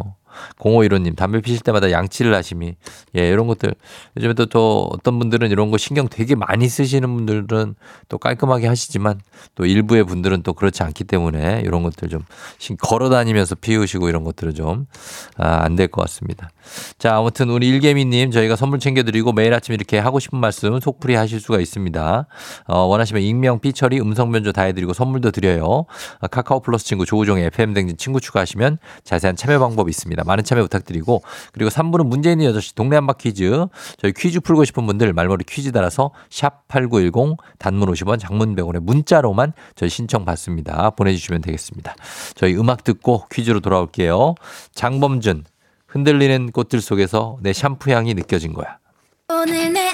0515님, 담배 피실 때마다 양치를 하심이. 예, 이런 것들. 요즘에 또, 또 어떤 분들은 이런 거 신경 되게 많이 쓰시는 분들은 또 깔끔하게 하시지만 또 일부의 분들은 또 그렇지 않기 때문에 이런 것들 좀 신- 걸어 다니면서 피우시고 이런 것들은 좀, 아, 안될 것 같습니다. 자, 아무튼 우리 일개미님 저희가 선물 챙겨드리고 매일 아침 이렇게 하고 싶은 말씀 속풀이 하실 수가 있습니다. 어, 원하시면 익명, 삐처리, 음성 변조 다 해드리고 선물도 드려요. 아, 카카오 플러스 친구 조우종의 FM댕진 친구 추가하시면 자세한 참여 방법이 있습니다. 많은 참여 부탁드리고 그리고 3부는 문제 있는 8시 동네 한바 퀴즈 저희 퀴즈 풀고 싶은 분들 말머리 퀴즈 달아서 샵 8910 단문 50원 장문 100원에 문자로만 저희 신청 받습니다. 보내주시면 되겠습니다. 저희 음악 듣고 퀴즈로 돌아올게요. 장범준 흔들리는 꽃들 속에서 내 샴푸 향이 느껴진 거야. 오늘 내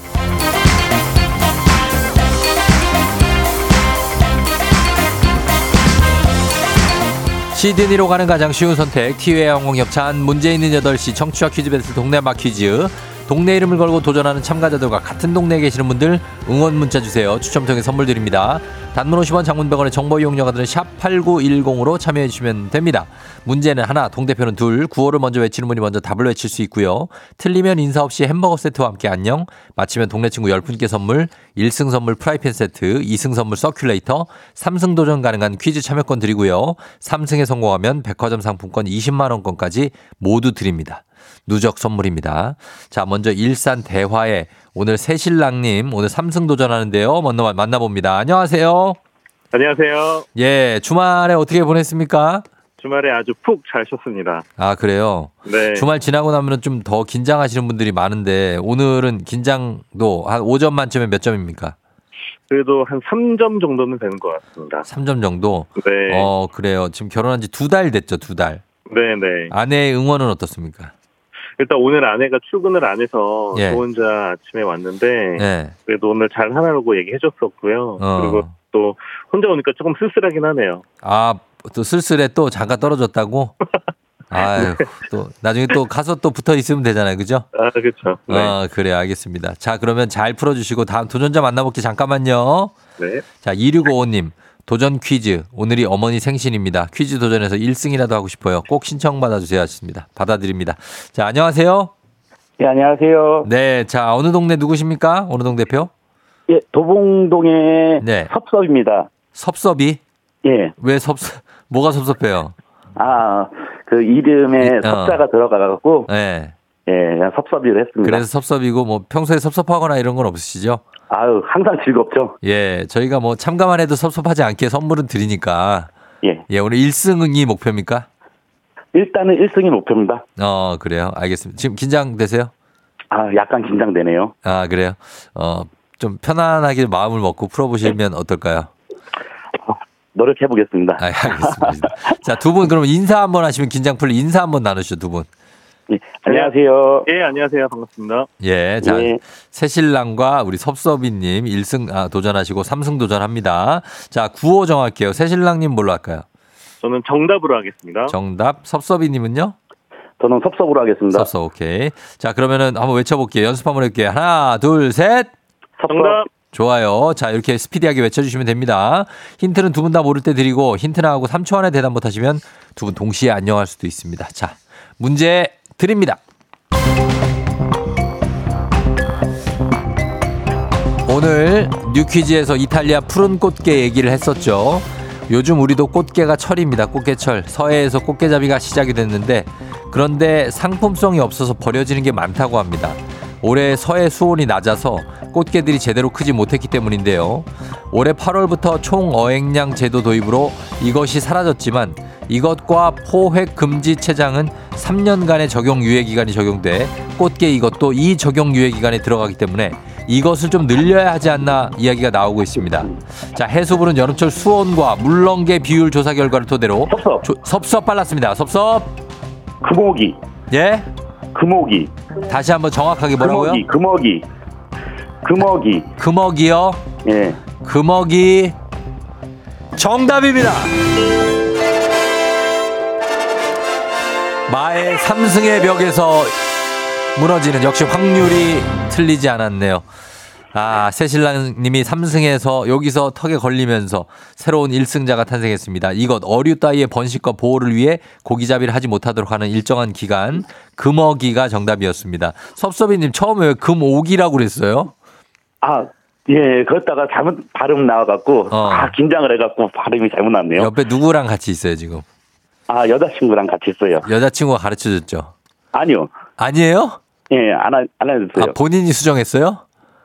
시드니로 가는 가장 쉬운 선택 티웨이 항공협찬 문제 있는 8시 청취자 퀴즈 배틀 동네 한바퀴즈 동네 이름을 걸고 도전하는 참가자들과 같은 동네에 계시는 분들 응원 문자 주세요. 추첨 통해 선물 드립니다. 단문 50원 장문 100원의 정보 이용료가 드는 샵 8910으로 참여해 주시면 됩니다. 문제는 하나, 동대표는 둘, 구호를 먼저 외치는 분이 먼저 답을 외칠 수 있고요. 틀리면 인사 없이 햄버거 세트와 함께 안녕. 맞히면 동네 친구 10분께 선물, 1승 선물 프라이팬 세트, 2승 선물 서큘레이터, 3승 도전 가능한 퀴즈 참여권 드리고요. 3승에 성공하면 백화점 상품권 20만 원권까지 모두 드립니다. 누적 선물입니다. 자, 먼저 일산 대화에 오늘 새신랑님 오늘 삼승 도전하는데요. 먼저 만나봅니다. 안녕하세요. 안녕하세요. 예, 주말에 어떻게 보냈습니까? 주말에 아주 푹 잘 쉬었습니다. 아, 그래요? 네. 주말 지나고 나면 좀 더 긴장하시는 분들이 많은데 오늘은 긴장도 한 5점 만점에 몇 점입니까? 그래도 한 3점 정도는 되는 것 같습니다. 3점 정도? 네. 어, 그래요. 지금 결혼한 지 두 달 됐죠, 두 달. 네네. 아내의 응원은 어떻습니까? 일단 오늘 아내가 출근을 안 해서 예. 저 혼자 아침에 왔는데 네. 그래도 오늘 잘 하라고 얘기해 줬었고요. 어. 그리고 또 혼자 오니까 조금 쓸쓸하긴 하네요. 아, 또 쓸쓸해 또 잠깐 떨어졌다고? *laughs* 아유, 또 나중에 또 가서 또 붙어 있으면 되잖아요. 그죠? 아, 그렇죠. 네. 어, 그래요. 알겠습니다. 자, 그러면 잘 풀어주시고 다음 도전자 만나볼게 잠깐만요. 네. 자, 2655님. 도전 퀴즈. 오늘이 어머니 생신입니다. 퀴즈 도전에서 1승이라도 하고 싶어요. 꼭 신청 받아주세요. 하셨습니다. 받아드립니다. 자, 안녕하세요. 예, 안녕하세요. 네. 자, 어느 동네 누구십니까? 어느 동 대표? 예, 도봉동의 네. 섭섭입니다. 섭섭이? 예. 왜 섭섭, 뭐가 섭섭해요? 아, 그 이름에 이- 어. 섭자가 들어가갖고, 네. 예, 그냥 섭섭이를 했습니다. 그래서 섭섭이고 뭐 평소에 섭섭하거나 이런 건 없으시죠? 아유, 항상 즐겁죠? 예. 저희가 뭐 참가만 해도 섭섭하지 않게 선물은 드리니까. 예. 예, 오늘 1승이 목표입니까? 일단은 1승이 목표입니다. 어, 그래요. 알겠습니다. 지금 긴장되세요? 아, 약간 긴장되네요. 아, 그래요? 어, 좀 편안하게 마음을 먹고 풀어보시면 어떨까요? 노력해보겠습니다. 아, 알겠습니다. 자, 두 분 그럼 인사 한번 하시면 긴장 풀리 인사 한번 나누시죠, 두 분. 예, 안녕하세요. 예, 안녕하세요. 반갑습니다. 예, 자, 예. 새신랑과 우리 섭섭이님 1승 아, 도전하시고 3승 도전합니다. 자, 구호 정할게요. 새신랑님 뭘로 할까요? 저는 정답으로 하겠습니다. 정답. 섭섭이님은요? 저는 섭섭으로 하겠습니다. 섭섭, 오케이. 자, 그러면은 한번 외쳐볼게요. 연습 한번 해볼게요. 하나, 둘, 셋. 정답. 좋아요. 자, 이렇게 스피디하게 외쳐주시면 됩니다. 힌트는 두 분 다 모를 때 드리고 힌트 나하고 3초 안에 대답 못하시면 두 분 동시에 안녕할 수도 있습니다. 자, 문제 드립니다. 오늘 뉴퀴즈에서 이탈리아 푸른 꽃게 얘기를 했었죠. 요즘 우리도 꽃게가 철입니다. 꽃게철. 서해에서 꽃게잡이가 시작이 됐는데 그런데 상품성이 없어서 버려지는 게 많다고 합니다. 올해 서해 수온이 낮아서 꽃게들이 제대로 크지 못했기 때문인데요. 올해 8월부터 총 어획량 제도 도입으로 이것이 사라졌지만 이것과 포획 금지 체장은 3년간의 적용 유예 기간이 적용돼 꽃게 이것도 이 적용 유예 기간에 들어가기 때문에 이것을 좀 늘려야 하지 않나 이야기가 나오고 있습니다. 자, 해수부는 여름철 수온과 물렁개 비율 조사 결과를 토대로 섭섭. 조- 섭섭 빨랐습니다. 섭섭. 금오기, 예? 금오기, 다시 한번 정확하게 뭐라고요? 금오기, 금오기, 금오기. 금어기요. 예. 금어기 정답입니다. 마의 삼승의 벽에서 무너지는 역시 확률이 틀리지 않았네요. 아, 새신랑님이 삼승에서 여기서 턱에 걸리면서 새로운 1승자가 탄생했습니다. 이것 어류 따위의 번식과 보호를 위해 고기잡이를 하지 못하도록 하는 일정한 기간 금어기가 정답이었습니다. 섭섭이님 처음에 왜 금오기라고 그랬어요? 아, 예, 그랬다가 잘못 발음 나와갖고, 어. 아, 긴장을 해갖고 발음이 잘못 났네요. 옆에 누구랑 같이 있어요 지금? 아, 여자친구랑 같이 있어요. 여자친구가 가르쳐 줬죠? 아니요. 아니에요? 예, 안, 하- 안 해줬어요. 아, 본인이 수정했어요?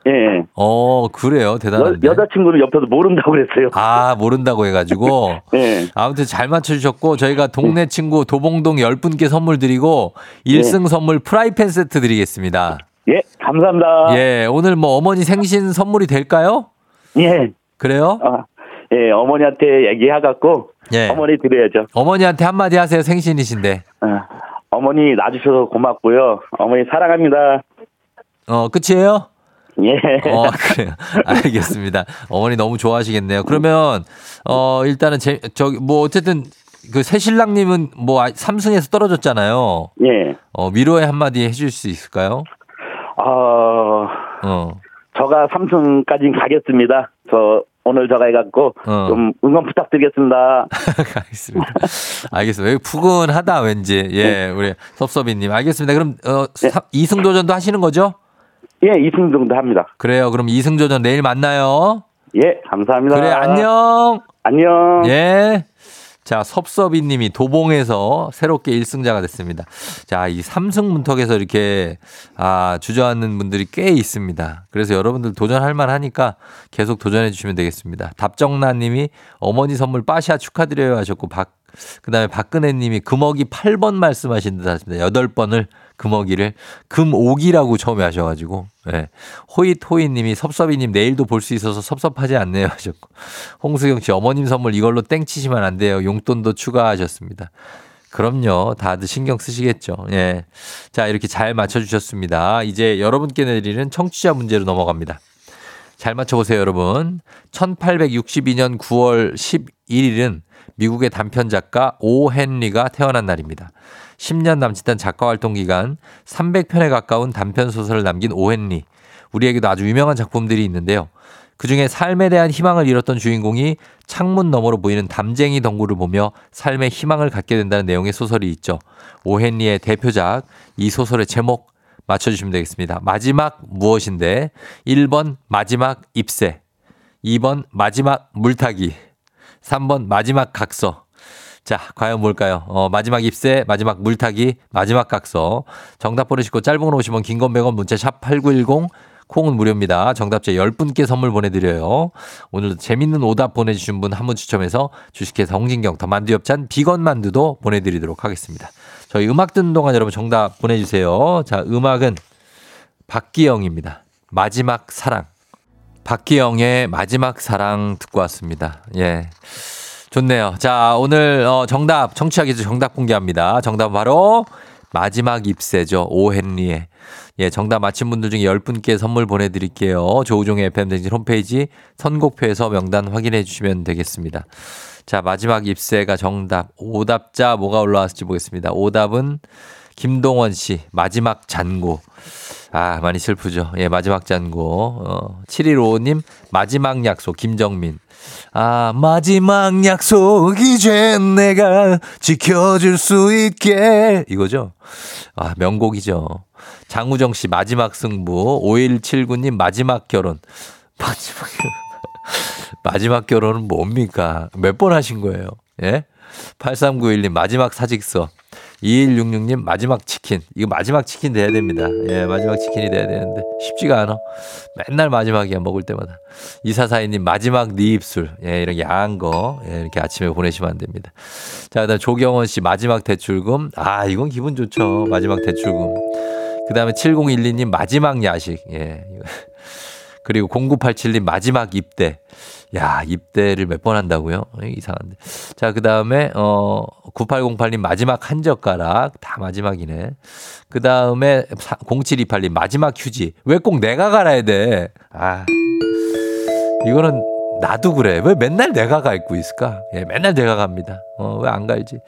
예, 예. 어, 그래요. 여, 대단한데. 여자친구는 옆에서 모른다고 그랬어요. 아, 모른다고 해가지고. *laughs* 예. 아무튼 잘 맞춰주셨고, 저희가 동네 친구 도봉동 10분께 선물 드리고, 1승 선물 프라이팬 세트 드리겠습니다. 예, 감사합니다. 예, 오늘 뭐 어머니 생신 선물이 될까요? 예. 그래요? 아, 예, 어머니한테 얘기해갖고, 예. 어머니 드려야죠. 어머니한테 한마디 하세요. 생신이신데. 어, 어머니 놔주셔서 고맙고요. 어머니 사랑합니다. 어, 끝이에요? 예. 어, 그래요. 알겠습니다. 어머니 너무 좋아하시겠네요. 그러면, 어, 일단은 제, 저기, 뭐, 어쨌든, 그 새신랑님은 뭐, 아- 삼승에서 떨어졌잖아요. 예. 어, 위로의 한마디 해줄 수 있을까요? 어, 어, 저가 삼성까지 가겠습니다. 저 오늘 저가 해갖고 어. 좀 응원 부탁드리겠습니다. *laughs* 알겠습니다. 알겠습니다. 여기 푸근하다, 왠지. 예, 우리 섭섭이님. 알겠습니다. 그럼, 어, 사- 이승 도전도 하시는 거죠? 예, 이승 정도 합니다. 그래요. 그럼 이승 도전 내일 만나요. 예, 감사합니다. 그래, 안녕. 안녕. 예. 자, 섭섭이 님이 도봉에서 새롭게 1승자가 됐습니다. 자, 이 삼승 문턱에서 이렇게, 아, 주저앉는 분들이 꽤 있습니다. 그래서 여러분들 도전할 만 하니까 계속 도전해 주시면 되겠습니다. 답정나 님이 어머니 선물 빠샤 축하드려요 하셨고, 박, 그 다음에 박근혜 님이 금어기 8번 말씀하신 듯 하십니다. 8번을 금어기를 금오기라고 처음에 하셔가지고, 예. 호잇 호잇 님이 섭섭이 님 내일도 볼 수 있어서 섭섭하지 않네요 하셨고, 홍수경 씨 어머님 선물 이걸로 땡치시면 안 돼요. 용돈도 추가하셨습니다. 그럼요. 다들 신경 쓰시겠죠. 예. 자, 이렇게 잘 맞춰주셨습니다. 이제 여러분께 내리는 청취자 문제로 넘어갑니다. 잘 맞춰보세요, 여러분. 1862년 9월 1일은 미국의 단편 작가 오 헨리가 태어난 날입니다. 10년 남짓한 작가 활동 기간 300편에 가까운 단편 소설을 남긴 오 헨리. 우리에게도 아주 유명한 작품들이 있는데요. 그 중에 삶에 대한 희망을 잃었던 주인공이 창문 너머로 보이는 담쟁이 덩굴을 보며 삶의 희망을 갖게 된다는 내용의 소설이 있죠. 오 헨리의 대표작 이 소설의 제목 맞춰주시면 되겠습니다. 마지막 무엇인데 1번 마지막 입새 2번 마지막 물타기 3번 마지막 각서 자, 과연 뭘까요? 어, 마지막 입새, 마지막 물타기, 마지막 각서. 정답 보내시고 짧은 걸 오시면 긴건 100원 문자 샵8910 콩은 무료입니다. 정답자 10분께 선물 보내드려요. 오늘도 재밌는 오답 보내주신 분 한 분 추첨해서 주식회사 홍진경 더 만두엽찬 비건 만두도 보내드리도록 하겠습니다. 저희 음악 듣는 동안 여러분 정답 보내주세요. 자, 음악은 박기영입니다. 마지막 사랑. 박기영의 마지막 사랑 듣고 왔습니다. 예. 좋네요. 자, 오늘 어, 정답, 청취자 기준 정답 공개합니다. 정답 바로 마지막 입새죠. 오헨리의. 예, 정답 맞힌 분들 중에 10분께 선물 보내드릴게요. 조우종의 FM댕진 홈페이지 선곡표에서 명단 확인해 주시면 되겠습니다. 자, 마지막 입새가 정답. 오답자 뭐가 올라왔을지 보겠습니다. 오답은 김동원 씨, 마지막 잔고. 아, 많이 슬프죠. 예, 마지막 잔고. 어, 7155님, 마지막 약속, 김정민. 아, 마지막 약속, 이제 내가 지켜줄 수 있게. 이거죠? 아, 명곡이죠. 장우정 씨, 마지막 승부. 5179님, 마지막 결혼. *laughs* 마지막 결혼. *laughs* 마지막 결혼은 뭡니까? 몇 번 하신 거예요? 예? 8391님, 마지막 사직서. 2166님 마지막 치킨. 이거 마지막 치킨 돼야 됩니다. 예, 마지막 치킨이 돼야 되는데 쉽지가 않아. 맨날 마지막이야 먹을 때마다. 2442님 마지막 네 입술. 예, 이런 야한 거. 예, 이렇게 아침에 보내시면 안 됩니다. 자, 그다음 조경원 씨 마지막 대출금. 아, 이건 기분 좋죠. 마지막 대출금. 그다음에 7012님 마지막 야식. 예. 그리고 0987님 마지막 입대. 야, 입대를 몇 번 한다고요? 이상한데. 자, 그 다음에, 어, 9808님 마지막 한 젓가락. 다 마지막이네. 그 다음에 0728님 마지막 휴지. 왜 꼭 내가 갈아야 돼? 아. 이거는 나도 그래. 왜 맨날 내가 갈고 있을까? 예, 맨날 내가 갑니다. 어, 왜 안 갈지?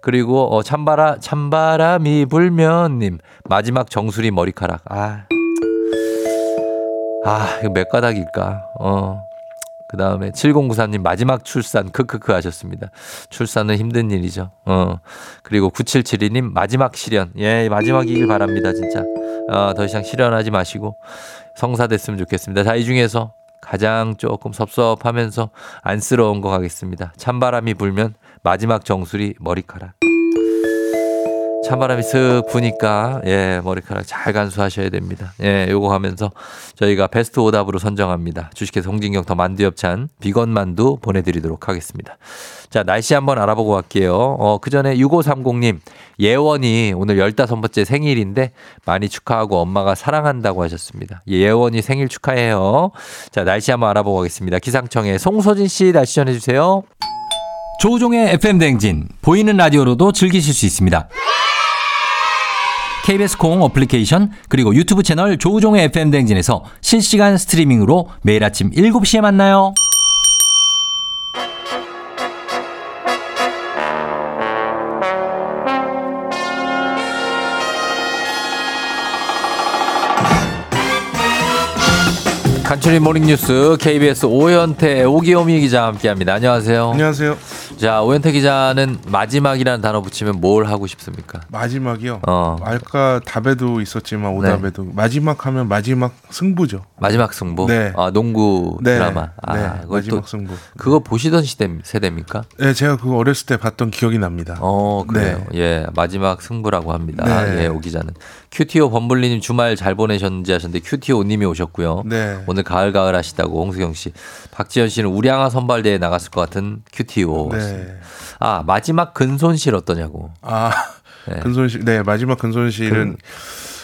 그리고, 어, 찬바라, 찬바람이 불면님. 마지막 정수리 머리카락. 아. 아, 이거 몇 가닥일까? 어. 그 다음에 7094님 마지막 출산 크크크 하셨습니다. 출산은 힘든 일이죠. 어. 그리고 9772님 마지막 실현. 예, 마지막이길 바랍니다, 진짜. 어, 더 이상 실현하지 마시고 성사됐으면 좋겠습니다. 자, 이 중에서 가장 조금 섭섭하면서 안쓰러운 거 가겠습니다. 찬바람이 불면 마지막 정수리 머리카락. 찬바람이 슥 부니까 예 머리카락 잘 간수하셔야 됩니다. 예 요거 하면서 저희가 베스트 오답으로 선정합니다. 주식회사 홍진경 더 만두엽찬 비건 만두 보내드리도록 하겠습니다. 자 날씨 한번 알아보고 갈게요. 어 그 전에 6530님 예원이 오늘 15번째 생일인데 많이 축하하고 엄마가 사랑한다고 하셨습니다. 예원이 생일 축하해요. 자 날씨 한번 알아보고 가겠습니다. 기상청에 송소진 씨 날씨 전해주세요. 조우종의 FM 댕진 보이는 라디오로도 즐기실 수 있습니다. KBS 콩 어플리케이션 그리고 유튜브 채널 조우종의 FM 댕진에서 실시간 스트리밍으로 매일 아침 7시에 만나요. 간추리 모닝뉴스 KBS 오현태 오기오미 기자 함께합니다. 안녕하세요. 안녕하세요. 자 오현태 기자는 마지막이라는 단어 붙이면 뭘 하고 싶습니까? 마지막이요. 어. 아까 답에도 있었지만 오답에도 마지막 하면 마지막 승부죠. 마지막 승부. 네. 아 농구 네. 드라마. 아 네. 마지막 또 승부. 그거 보시던 시대 세대입니까? 네, 제가 그거 어렸을 때 봤던 기억이 납니다. 어 그래요. 예 마지막 승부라고 합니다. 네. 예오 기자는 큐티오 범블리님 주말 잘 보내셨는지 하셨는데 큐티오님이 오셨고요. 네. 오늘 가을 가을 하시다고 홍수경 씨, 박지현 씨는 우량아 선발대회 나갔을 것 같은 큐티오. 네. 아 마지막 근손실 어떠냐고. 아 *laughs* 네. 근손실. 네, 마지막 근손실은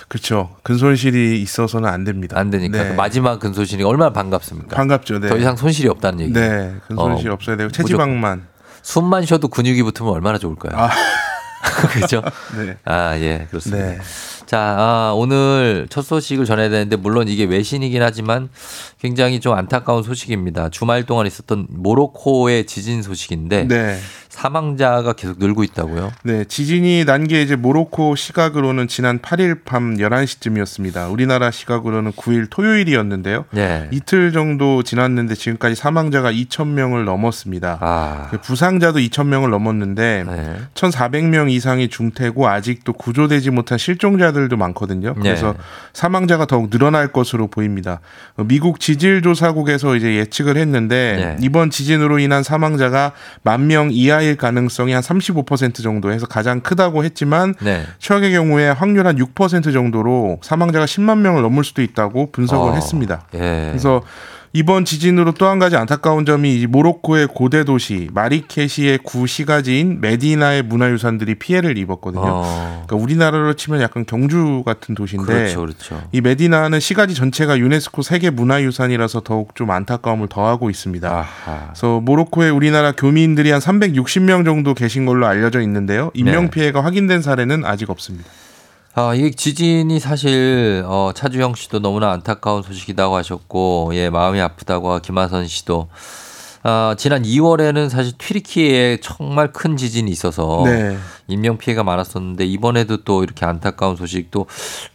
그렇죠. 근손실이 있어서는 안 됩니다. 안 되니까 네. 그 마지막 근손실이 얼마나 반갑습니까? 반갑죠. 네. 더 이상 손실이 없다는 얘기. 네, 근손실 어, 없어야 되고 체지방만. 숨만 쉬어도 근육이 붙으면 얼마나 좋을까요? 아. *laughs* 그죠? 네. 아, 예, 그렇습니다. 네. 자, 아, 오늘 첫 소식을 전해야 되는데, 물론 이게 외신이긴 하지만 굉장히 좀 안타까운 소식입니다. 주말 동안 있었던 모로코의 지진 소식인데, 네. 사망자가 계속 늘고 있다고요? 네, 지진이 난 게 이제 모로코 시각으로는 지난 8일 밤 11시쯤이었습니다. 우리나라 시각으로는 9일 토요일이었는데요. 네. 이틀 정도 지났는데 지금까지 사망자가 2,000명을 넘었습니다. 아, 그 부상자도 2,000명을 넘었는데 네. 1,400명 이상이 중태고 아직도 구조되지 못한 실종자들도 많거든요. 그래서 네. 사망자가 더욱 늘어날 것으로 보입니다. 어, 미국 지질조사국에서 이제 예측을 했는데 네. 이번 지진으로 인한 사망자가 만 명 이하 일 가능성이 한 35% 정도 해서 가장 크다고 했지만 네. 최악의 경우에 확률 한 6% 정도로 사망자가 10만 명을 넘을 수도 있다고 분석을 어, 했습니다. 예. 그래서 이번 지진으로 또 한 가지 안타까운 점이 이 모로코의 고대 도시 마리케시의 구 시가지인 메디나의 문화유산들이 피해를 입었거든요. 어, 그러니까 우리나라로 치면 약간 경주 같은 도시인데 그렇죠, 그렇죠. 이 메디나는 시가지 전체가 유네스코 세계 문화유산이라서 더욱 좀 안타까움을 더하고 있습니다. 아하. 그래서 모로코에 우리나라 교민들이 한 360명 정도 계신 걸로 알려져 있는데요. 인명 네. 피해가 확인된 사례는 아직 없습니다. 아, 이게 지진이 사실 어, 차주영 씨도 너무나 안타까운 소식이라고 하셨고, 예, 마음이 아프다고 김하선 씨도 아, 지난 2월에는 사실 튀르키예에 정말 큰 지진이 있어서 네. 인명 피해가 많았었는데 이번에도 또 이렇게 안타까운 소식도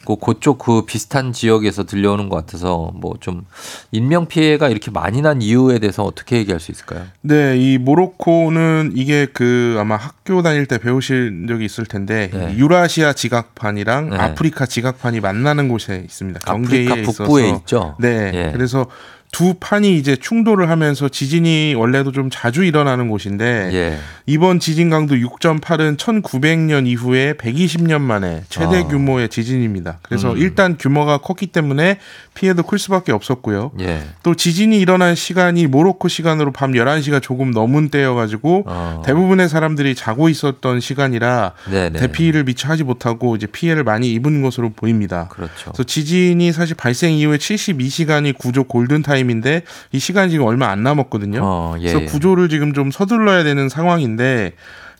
그 그쪽 그 비슷한 지역에서 들려오는 것 같아서 뭐 좀 인명 피해가 이렇게 많이 난 이유에 대해서 어떻게 얘기할 수 있을까요? 네, 이 모로코는 이게 그 아마 학교 다닐 때 배우실 적이 있을 텐데 네. 유라시아 지각판이랑 네. 아프리카 지각판이 만나는 곳에 있습니다. 경계에 아프리카 있어서 북부에 있죠. 네, 예. 그래서 두 판이 이제 충돌을 하면서 지진이 원래도 좀 자주 일어나는 곳인데 예. 이번 지진 강도 6.8은 1900년 이후에 120년 만에 최대 아. 규모의 지진입니다. 그래서 음. 일단 규모가 컸기 때문에 피해도 클 수밖에 없었고요. 예. 또 지진이 일어난 시간이 모로코 시간으로 밤 11시가 조금 넘은 때여 가지고 어. 대부분의 사람들이 자고 있었던 시간이라 네네. 대피를 미처 하지 못하고 이제 피해를 많이 입은 것으로 보입니다. 그렇죠. 그래서 지진이 사실 발생 이후에 72시간이 구조 골든 타임 인데 이 시간이 지금 얼마 안 남았거든요. 어, 예, 그래서 예. 구조를 지금 좀 서둘러야 되는 상황인데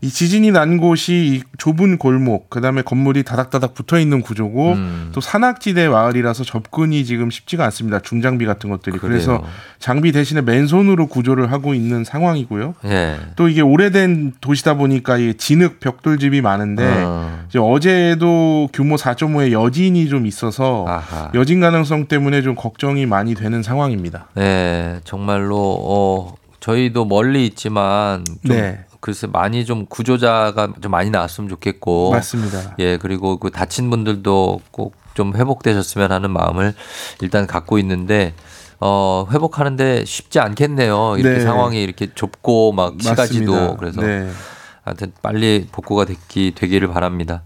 이 지진이 난 곳이 이 좁은 골목, 그 다음에 건물이 다닥다닥 붙어 있는 구조고 음. 또 산악지대 마을이라서 접근이 지금 쉽지가 않습니다. 중장비 같은 것들이. 그래서 그래요. 장비 대신에 맨손으로 구조를 하고 있는 상황이고요. 예. 또 이게 오래된 도시다 보니까 이 진흙 벽돌집이 많은데 어. 이제 어제도 규모 4.5의 여진이 좀 있어서 아하. 여진 가능성 때문에 좀 걱정이 많이 되는 상황입니다. 네, 정말로 어 저희도 멀리 있지만 좀 네. 글쎄 많이 좀 구조자가 좀 많이 나왔으면 좋겠고 맞습니다. 예, 그리고 그 다친 분들도 꼭 좀 회복되셨으면 하는 마음을 일단 갖고 있는데 어 회복하는데 쉽지 않겠네요. 이렇게 네. 상황이 이렇게 좁고 막 시가지도. 그래서 네. 하여튼 빨리 복구가 되기, 되기를 바랍니다.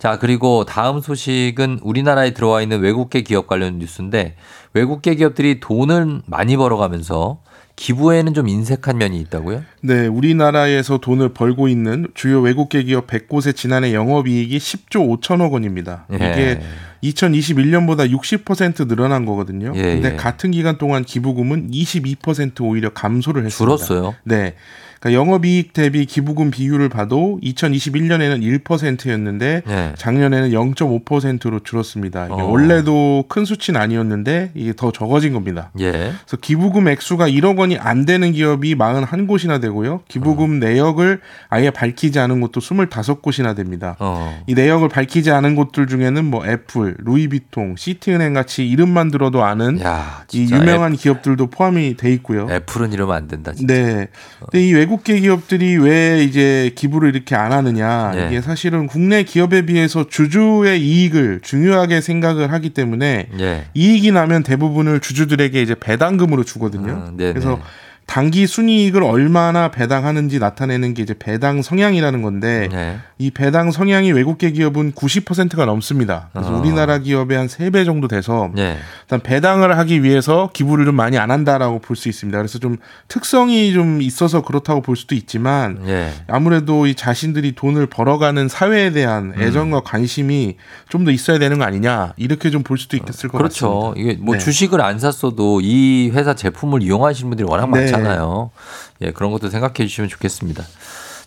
자, 그리고 다음 소식은 우리나라에 들어와 있는 외국계 기업 관련 뉴스인데 외국계 기업들이 돈을 많이 벌어가면서 기부에는 좀 인색한 면이 있다고요? 네, 우리나라에서 돈을 벌고 있는 주요 외국계 기업 100곳의 지난해 영업이익이 10조 5천억 원입니다. 예. 이게 2021년보다 60% 늘어난 거거든요. 예, 근데 예. 같은 기간 동안 기부금은 22% 오히려 감소를 했습니다. 줄었어요. 네. 그러니까 영업이익 대비 기부금 비율을 봐도 2021년에는 1%였는데 네. 작년에는 0.5%로 줄었습니다. 어. 원래도 큰 수치는 아니었는데 이게 더 적어진 겁니다. 예. 그래서 기부금 액수가 1억 원이 안 되는 기업이 41곳이나 되고요. 기부금 어. 내역을 아예 밝히지 않은 곳도 25곳이나 됩니다. 어. 이 내역을 밝히지 않은 곳들 중에는 뭐 애플, 루이비통, 시티은행 같이 이름만 들어도 아는 야, 이 유명한 기업들도 포함이 돼 있고요. 애, 애플은 이러면 안 된다, 진짜. 네. 근데 이 외국 계 기업들이 왜 이제 기부를 이렇게 안 하느냐. 네. 이게 사실은 국내 기업에 비해서 주주의 이익을 중요하게 생각을 하기 때문에 예. 이익이 나면 대부분을 주주들에게 이제 배당금으로 주거든요. 음, 네네. 그래서 단기 순이익을 얼마나 배당하는지 나타내는 게 이제 배당 성향이라는 건데 네. 이 배당 성향이 외국계 기업은 90%가 넘습니다. 그래서 어. 우리나라 기업의 한 3배 정도 돼서 네. 일단 배당을 하기 위해서 기부를 좀 많이 안 한다라고 볼 수 있습니다. 그래서 좀 특성이 좀 있어서 그렇다고 볼 수도 있지만 예. 아무래도 이 자신들이 돈을 벌어가는 사회에 대한 음. 애정과 관심이 좀 더 있어야 되는 거 아니냐 이렇게 좀 볼 수도 있겠을 것 그렇죠. 같습니다. 이게 뭐 네. 주식을 안 샀어도 이 회사 제품을 이용하시는 분들이 워낙 네. 많잖아요. 예, 그런 것도 생각해 주시면 좋겠습니다.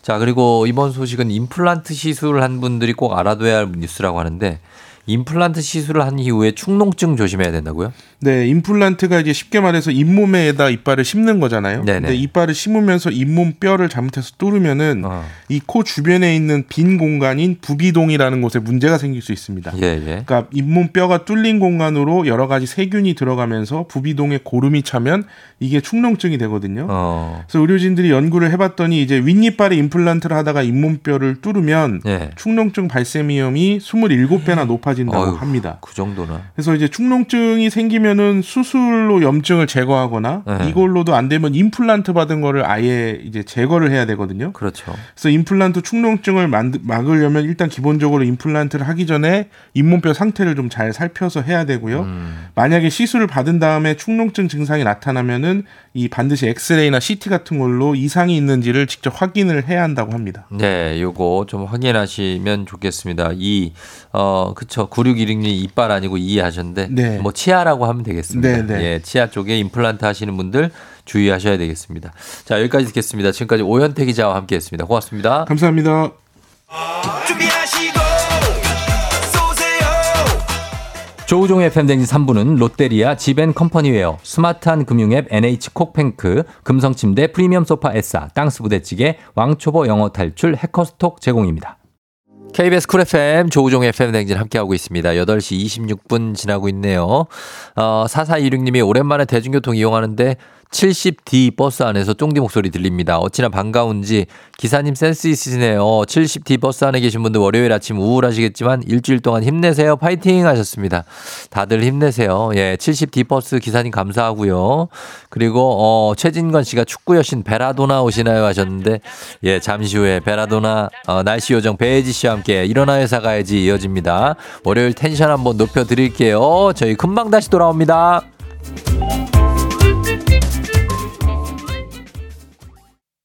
자, 그리고 이번 소식은 임플란트 시술한 분들이 꼭 알아둬야 할 뉴스라고 하는데 임플란트 시술을 한 이후에 축농증 조심해야 된다고요? 네, 임플란트가 이제 쉽게 말해서 잇몸에다 이빨을 심는 거잖아요. 네네. 근데 이빨을 심으면서 잇몸 뼈를 잘못해서 뚫으면은 어. 이코 주변에 있는 빈 공간인 부비동이라는 곳에 문제가 생길 수 있습니다. 예, 예. 그러니까 잇몸 뼈가 뚫린 공간으로 여러 가지 세균이 들어가면서 부비동에 고름이 차면 이게 축농증이 되거든요. 어. 그래서 의료진들이 연구를 해봤더니 이제 윗니빨에 임플란트를 하다가 잇몸 뼈를 뚫으면 예. 축농증 발생 위험이 27배나 높아진다고 어휴, 합니다. 그 정도나. 그래서 이제 축농증이 생기면 은 수술로 염증을 제거하거나 네. 이걸로도 안 되면 임플란트 받은 거를 아예 이제 제거를 해야 되거든요. 그렇죠. 그래서 임플란트 축농증을 만 막으려면 일단 기본적으로 임플란트를 하기 전에 잇몸뼈 상태를 좀 잘 살펴서 해야 되고요. 음. 만약에 시술을 받은 다음에 축농증 증상이 나타나면은 이 반드시 엑스레이나 CT 같은 걸로 이상이 있는지를 직접 확인을 해야 한다고 합니다. 네, 요거 좀 확인하시면 좋겠습니다. 이, 어, 그쵸. 9616님 이빨 아니고 이 하셨는데, 네. 뭐 치아라고 하면 되겠습니다. 네, 네. 예, 치아 쪽에 임플란트 하시는 분들 주의하셔야 되겠습니다. 자, 여기까지 듣겠습니다. 지금까지 오현태 기자와 함께 했습니다. 고맙습니다. 감사합니다. 준비하시고 쏘세요 조우종의 FM 댕진 3부는 롯데리아 지벤컴퍼니웨어, 스마트한 금융앱 NH콕뱅크, 금성침대 프리미엄 소파 에싸, 땅스 부대찌개, 왕초보 영어 탈출 해커스톡 제공입니다. KBS 쿨 FM 조우종 FM 댕진 함께하고 있습니다. 8시 26분 지나고 있네요. 어, 4426님이 오랜만에 대중교통 이용하는데 70D 버스 안에서 쫑디 목소리 들립니다. 어찌나 반가운지 기사님 센스 있으시네요. 70D 버스 안에 계신 분들 월요일 아침 우울하시겠지만 일주일 동안 힘내세요. 파이팅 하셨습니다. 다들 힘내세요. 예, 70D 버스 기사님 감사하고요. 그리고 어, 최진건 씨가 축구 여신 베라도나 오시나요 하셨는데 예, 잠시 후에 베라도나 어, 날씨 요정 배혜지 씨와 함께 일어나 회사 가야지 이어집니다. 월요일 텐션 한번 높여 드릴게요. 저희 금방 다시 돌아옵니다.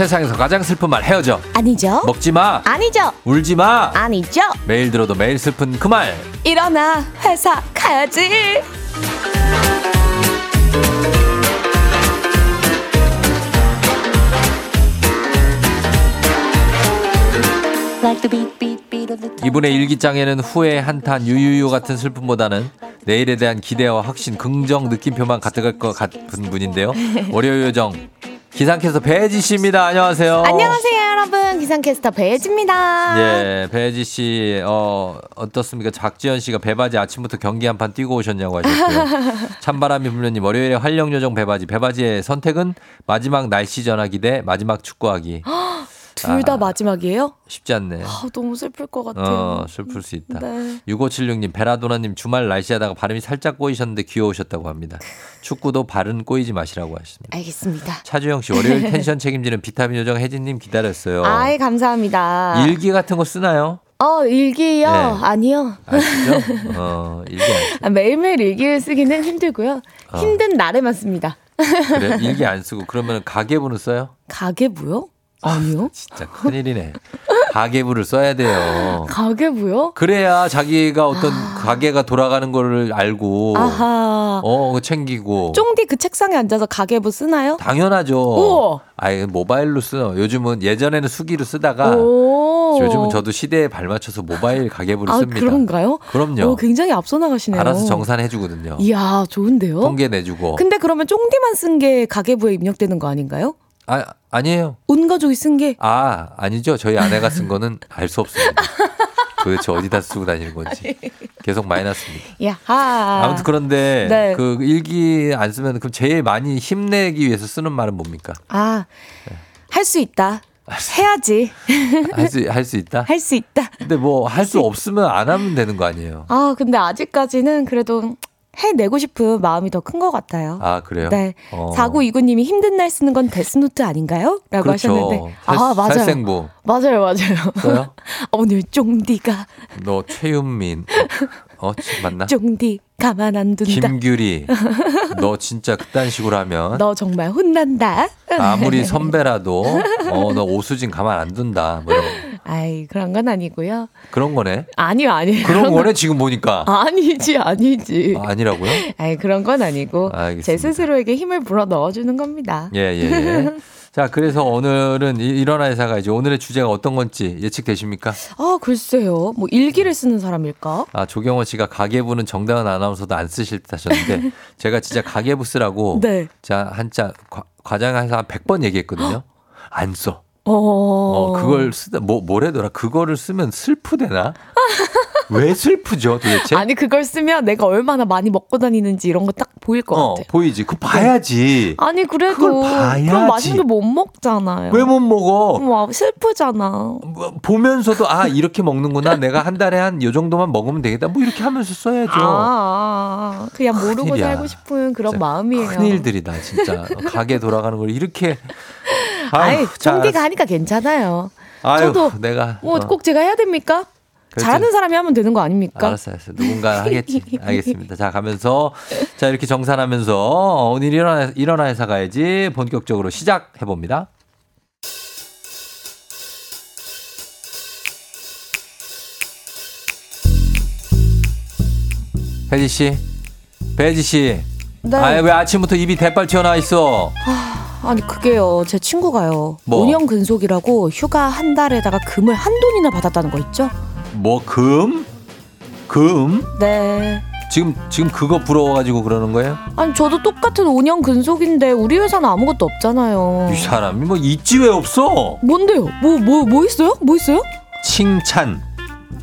세상에서 가장 슬픈 말 헤어져. 아니죠? 먹지 마. 아니죠? 울지 마. 아니죠? 매일 들어도 매일 슬픈 그 말. 일어나 회사 가야지. 이분의 일기장에는 후회, 한탄, 유유유 같은 슬픔보다는 내일에 대한 기대와 확신, 긍정 느낌표만 가득할 것 같은 분인데요. *laughs* 월요일 요정 기상캐스터 배지 씨입니다. 안녕하세요. 안녕하세요, 여러분. 기상캐스터 배혜지입니다. 예, 배지 씨, 어, 어떻습니까? 박지현 씨가 배바지 아침부터 경기 한 판 뛰고 오셨냐고 하셨고요. *laughs* 찬바람이 불면님 월요일에 활력 요정 배바지. 배바지의 선택은 마지막 날씨 전화기 대 마지막 축구하기. *laughs* 둘다 아. 마지막이에요? 쉽지 않네. 아, 너무 슬플 것 같아요. 어, 슬플 수 있다. 네. 6576님, 베라도나님 주말 날씨하다가 발음이 살짝 꼬이셨는데 귀여우셨다고 합니다. 축구도 발은 꼬이지 마시라고 하셨습니다. 알겠습니다. 차주영 씨, 월요일 *laughs* 텐션 책임지는 비타민 요정 혜진님 기다렸어요. 아이, 감사합니다. 일기 같은 거 쓰나요? 어, 일기요? 네. 아니요. 아시죠? 어, 일기 안 아, 매일매일 일기를 쓰기는 힘들고요. 어. 힘든 날에만 씁니다. 그래 일기 안 쓰고 그러면 가계부는 써요? 가계부요? 아니요. *laughs* 진짜 큰일이네. 가계부를 써야 돼요. 가계부요? 그래야 자기가 어떤 가게가 돌아가는 거를 알고 아하. 어 챙기고 쫑디 그 책상에 앉아서 가계부 쓰나요? 당연하죠. 아예 모바일로 쓰요. 요즘은 예전에는 수기로 쓰다가 오. 요즘은 저도 시대에 발맞춰서 모바일 가계부를 아, 씁니다. 그런가요? 그럼요. 오, 굉장히 앞서 나가시네요. 알아서 정산해 주거든요. 이야, 좋은데요? 통계 내주고. 근데 그러면 쫑디만 쓴 게 가계부에 입력되는 거 아닌가요? 아 아니에요. 온 가족이 쓴 게? 아 아니죠. 저희 아내가 쓴 거는 알 수 없습니다. 도대체 어디다 쓰고 다니는 건지 계속 마이너스입니다. 야하. 아무튼 그런데 네. 그 일기 안 쓰면 그럼 제일 많이 힘내기 위해서 쓰는 말은 뭡니까? 아, 할수 있다. 해야지. 할 수 할 수 있다. 할 수 있다. 근데 뭐 할 수 없으면 안 하면 되는 거 아니에요. 아, 근데 아직까지는 그래도 해내고 싶은 마음이 더 큰 것 같아요. 아, 그래요? 네. 어. 4929님이 힘든 날 쓰는 건 데스노트 아닌가요? 라고 그렇죠. 하셨는데. 살- 아, 맞아요. 살생부. 맞아요, 맞아요. *laughs* 오늘 쫑디가, 너 최윤민. 어, 맞나? 쫑디 가만 안 둔다. 김규리. *laughs* 너 진짜 그딴 식으로 하면 너 정말 혼난다. 아무리 *laughs* 선배라도 어, 너 오수진 가만 안 둔다. 뭐 이런 거. 아이, 그런 건 아니고요. 그런 거네. 아니요, 아니에요. 그런 건- 거네 지금 보니까. *laughs* 아니지, 아니지. 아, 아니라고요? 아이, 그런 건 아니고. 알겠습니다. 제 스스로에게 힘을 불어 넣어주는 겁니다. 예, 예, 예. *laughs* 자, 그래서 오늘은 이- 일어나 회사가 이제 오늘의 주제가 어떤 건지 예측되십니까? 아, 글쎄요. 뭐, 일기를 쓰는 사람일까? 아, 조경호 씨가 가계부는 정다은 아나운서도 안 쓰실 듯 하셨는데 *laughs* 제가 진짜 가계부 쓰라고 네. 자, 한자 과- 과장해서 한 100번 얘기했거든요. *gasps* 안 써. 어. 어, 그걸 쓰다 뭐 뭐래더라. 그거를 쓰면 슬프대나? *laughs* 왜 슬프죠, 도대체? 아니, 그걸 쓰면 내가 얼마나 많이 먹고 다니는지 이런 거 딱 보일 것 어, 같아. 보이지. 그거 봐야지. 아니, 그래도. 봐야지. 그럼 맛있는 거 못 먹잖아요. 왜 못 먹어? 와, 슬프잖아. 뭐, 보면서도 아 이렇게 먹는구나 내가 한 달에 한 요 정도만 먹으면 되겠다 뭐 이렇게 하면서 써야죠 아, 아, 아. 그냥 모르고 큰일이야. 살고 싶은 그런 마음이에요. 큰 일들이다 진짜 가게 돌아가는 걸 이렇게 아이, 아유, 자, 쫑디가 하니까 괜찮아요. 아유, 저도 내가 뭐 어, 꼭 제가 해야 됩니까? 그렇죠. 잘하는 사람이 하면 되는 거 아닙니까? 알았어 알았어. 누군가 하겠지. *laughs* 알겠습니다. 자 가면서. 자 이렇게 정산하면서. 어, 오늘 일어나 일어나 회사 가야지. 본격적으로 시작해 봅니다. 배지 씨. 배지 씨. 네. 아왜 아침부터 입이 대빨 튀어나와 있어? 아 니 그게요 제 친구가요 뭐? 운영 근속이라고 휴가 한 달에다가 금을 한 돈이나 받았다는 거 있죠? 뭐 금? 금? 네 지금 지금 그거 부러워가지고 그러는 거예요? 아니 저도 똑같은 운영 근속인데 우리 회사는 아무것도 없잖아요 이 사람이 뭐 있지 왜 없어? 뭔데요? 뭐 뭐 뭐 있어요? 뭐 있어요? 칭찬.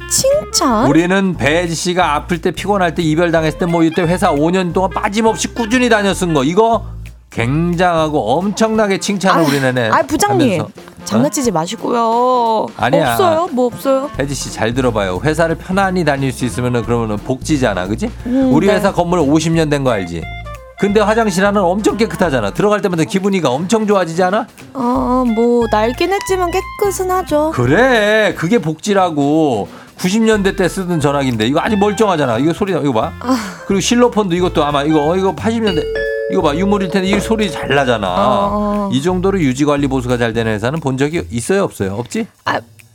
칭찬? 우리는 배지 씨가 아플 때 피곤할 때 이별 당했을 때 뭐 이때 회사 5년 동안 빠짐없이 꾸준히 다녔은 거 이거 굉장하고 엄청나게 칭찬을 우리는 해. 아 부장님 하면서. 장난치지 마시고요 아니야. 없어요 뭐 없어요 배지 씨 잘 들어봐요. 회사를 편안히 다닐 수 있으면은 그러면은 복지잖아, 그지? 음, 우리 네. 회사 건물 50년 된 거 알지? 근데 화장실 하나는 엄청 깨끗하잖아. 들어갈 때마다 기분이가 엄청 좋아지지 않아? 어 뭐 낡긴 했지만 깨끗은 하죠 그래, 그게 복지라고. 90년대 때 쓰던 전화기인데 이거 아직 멀쩡하잖아. 이거 소리 나, 이거 봐. 그리고 실로폰도 이것도 아마 이거 어, 이거 80년대 이거 봐 유물일 텐데 이 소리 잘 나잖아. 어. 이 정도로 유지 관리 보수가 잘 되는 회사는 본 적이 있어요, 없어요? 없지?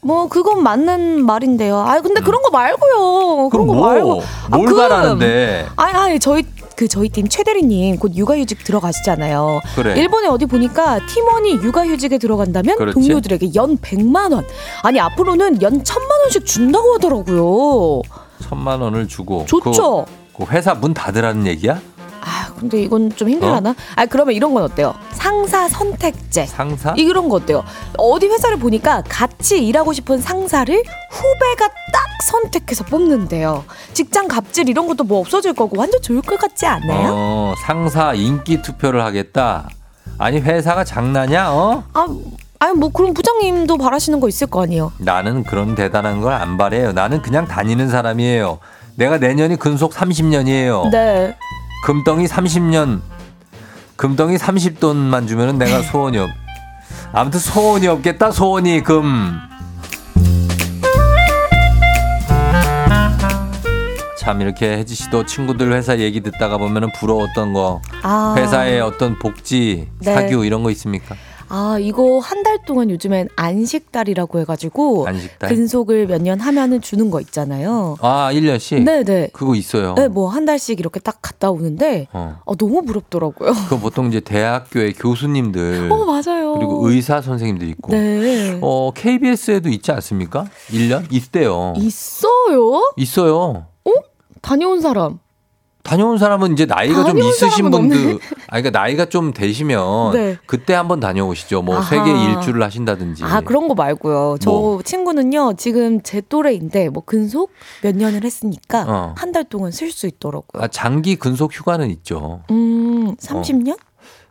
뭐 그건 맞는 말인데요. 아 근데 그런 거 말고요. 그런 거 음. 뭐? 말고. 아, 뭘 그- 바라는데? 아니 아니 저희 그 저희 팀 최대리님 곧 육아휴직 들어가시잖아요. 그래. 일본에 어디 보니까 팀원이 육아휴직에 들어간다면 그렇지. 동료들에게 연 100만 원. 아니 앞으로는 연 1000만 원씩 준다고 하더라고요. 천만 원을 주고. 좋죠. 그, 그 회사 문 닫으라는 얘기야? 아 근데 이건 좀 힘들하나? 아 그러면 이런 건 어때요? 상사 선택제. 상사? 이런 거 어때요? 어디 회사를 보니까 같이 일하고 싶은 상사를 후배가 딱 선택해서 뽑는데요. 직장 갑질 이런 것도 뭐 없어질 거고 완전 좋을 것 같지 않아요? 어, 상사 인기 투표를 하겠다. 아니 회사가 장난이야? 어? 아, 아니 뭐 그럼 부장님도 바라시는 거 있을 거 아니에요? 나는 그런 대단한 걸 안 바래요. 나는 그냥 다니는 사람이에요. 내가 내년이 근속 30년이에요. 네. 금덩이 30년. 금덩이 30돈만 주면은 내가 *laughs* 소원이 없. 아무튼 소원이 없겠다. 소원이 금. 참 이렇게 혜지 씨도 친구들 회사 얘기 듣다가 보면은 부러웠던 거 아. 회사의 어떤 복지 네. 사규 이런 거 있습니까? 아 이거 한 달 동안 요즘엔 안식달이라고 해가지고 안식달? 근속을 몇 년 하면은 주는 거 있잖아요. 아 1년씩? 네네. 그거 있어요. 네, 뭐 한 달씩 이렇게 딱 갔다 오는데 어. 어, 너무 부럽더라고요. 그 보통 이제 대학교의 교수님들 어 맞아요. 그리고 의사 선생님들 있고 네. 어 KBS에도 있지 않습니까? 1년 있대요. 있어요? 있어요. 다녀온 사람. 다녀온 사람은 이제 나이가 좀 있으신 분들. 아 그러니까 나이가 좀 되시면 네. 그때 한번 다녀오시죠. 뭐 아하. 세계 일주를 하신다든지. 아 그런 거 말고요. 저 뭐? 친구는요 지금 제 또래인데 뭐 근속 몇 년을 했으니까 어. 한달 동안 쓸 수 있더라고요. 아, 장기 근속 휴가는 있죠. 음 30년?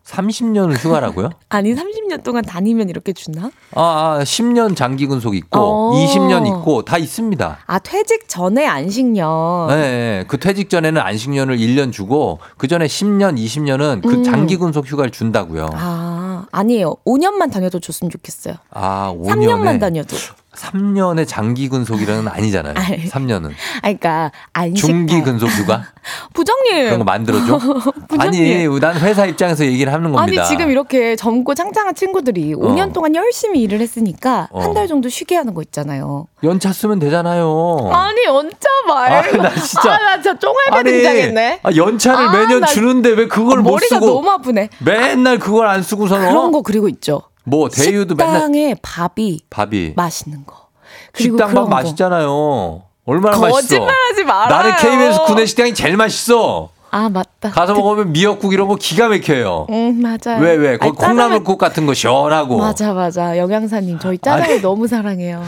30년을 휴가라고요? *laughs* 아니 30년 동안 다니면 이렇게 주나? 아, 아 10년 장기 근속 있고 어. 20년 있고 다 있습니다. 아 퇴직 전에 안식년. 네, 네. 그 퇴직 전에는 안식년을 1년 주고 그 전에 10년, 20년은 그 음. 장기 근속 휴가를 준다고요. 아 아니에요. 5년만 다녀도 줬으면 좋겠어요. 아, 5년에 3년만 다녀도. 3년의 장기 근속이라는 아니잖아요. 아이. 3년은 아 그러니까 안식. 중기 근속 휴가 *laughs* 부장님. 그런 거 만들어줘. *laughs* 아니, 난 회사 입장에서 얘기를 하는 겁니다. 아니 지금 이렇게 젊고 창창한 친구들이 5년 동안 열심히 일을 했으니까 어. 한달 정도 쉬게 하는 거 있잖아요. 연차 쓰면 되잖아요. 아니 연차 말. 아, 나 진짜. 아, 나 진짜 쫑알배 등장했네. 아, 연차를 아, 매년 나 주는데 왜 그걸 못 머리가 쓰고 너무 아프네. 맨날 그걸 안 쓰고서는 그런 거 그리고 있죠. 뭐 대유도 맨날 식당에 밥이 밥이 맛있는 거. 그리고 식당 밥 거. 맛있잖아요. 얼마나 맛있어? 거짓말하지 말아요. 나는 KBS 구내 식당이 제일 맛있어. 아 맞다. 가서 먹으면 미역국 이런 거 기가 막혀요. 음 맞아요. 왜 왜? 아니, 짜장면- 콩나물국 같은 거 시원하고. 맞아 맞아. 영양사님 저희 짜장면 아니. 너무 사랑해요.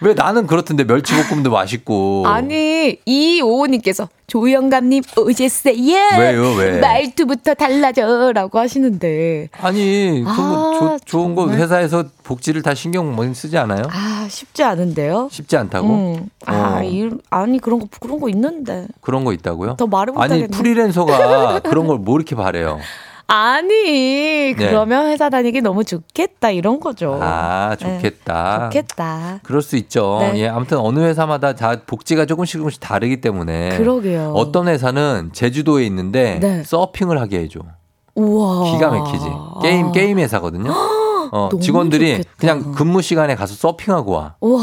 왜 나는 그렇던데 멸치볶음도 맛있고. 아니 이오호님께서 조영감님 오셨어요. 왜요, 왜? 말투부터 달라져라고 하시는데 아니, 그거 아, 조- 좋은 거 정말? 회사에서 복지를 다 신경 많이 쓰지 않아요? 아 쉽지 않은데요. 쉽지 않다고? 음. 아, 어. 일, 아니 그런 거 그런 거 있는데 그런 거 있다고요? 더 말을 아니 못하겠네. 프리랜서가 그런 걸 뭐 이렇게 바래요? *laughs* 아니 그러면 회사 다니기 너무 좋겠다 이런 거죠. 네. 아 네, 좋겠다. 좋겠다. 그럴 수 있죠. 네. 예, 아무튼 어느 회사마다 다 복지가 조금씩 조금씩 다르기 때문에. 그러게요. 어떤 회사는 제주도에 있는데 네. 서핑을 하게 해줘. 우와. 기가 막히지. 게임 게임 회사거든요. *gasps* 어, 직원들이 좋겠다. 그냥 근무 시간에 가서 서핑하고 와. 우와.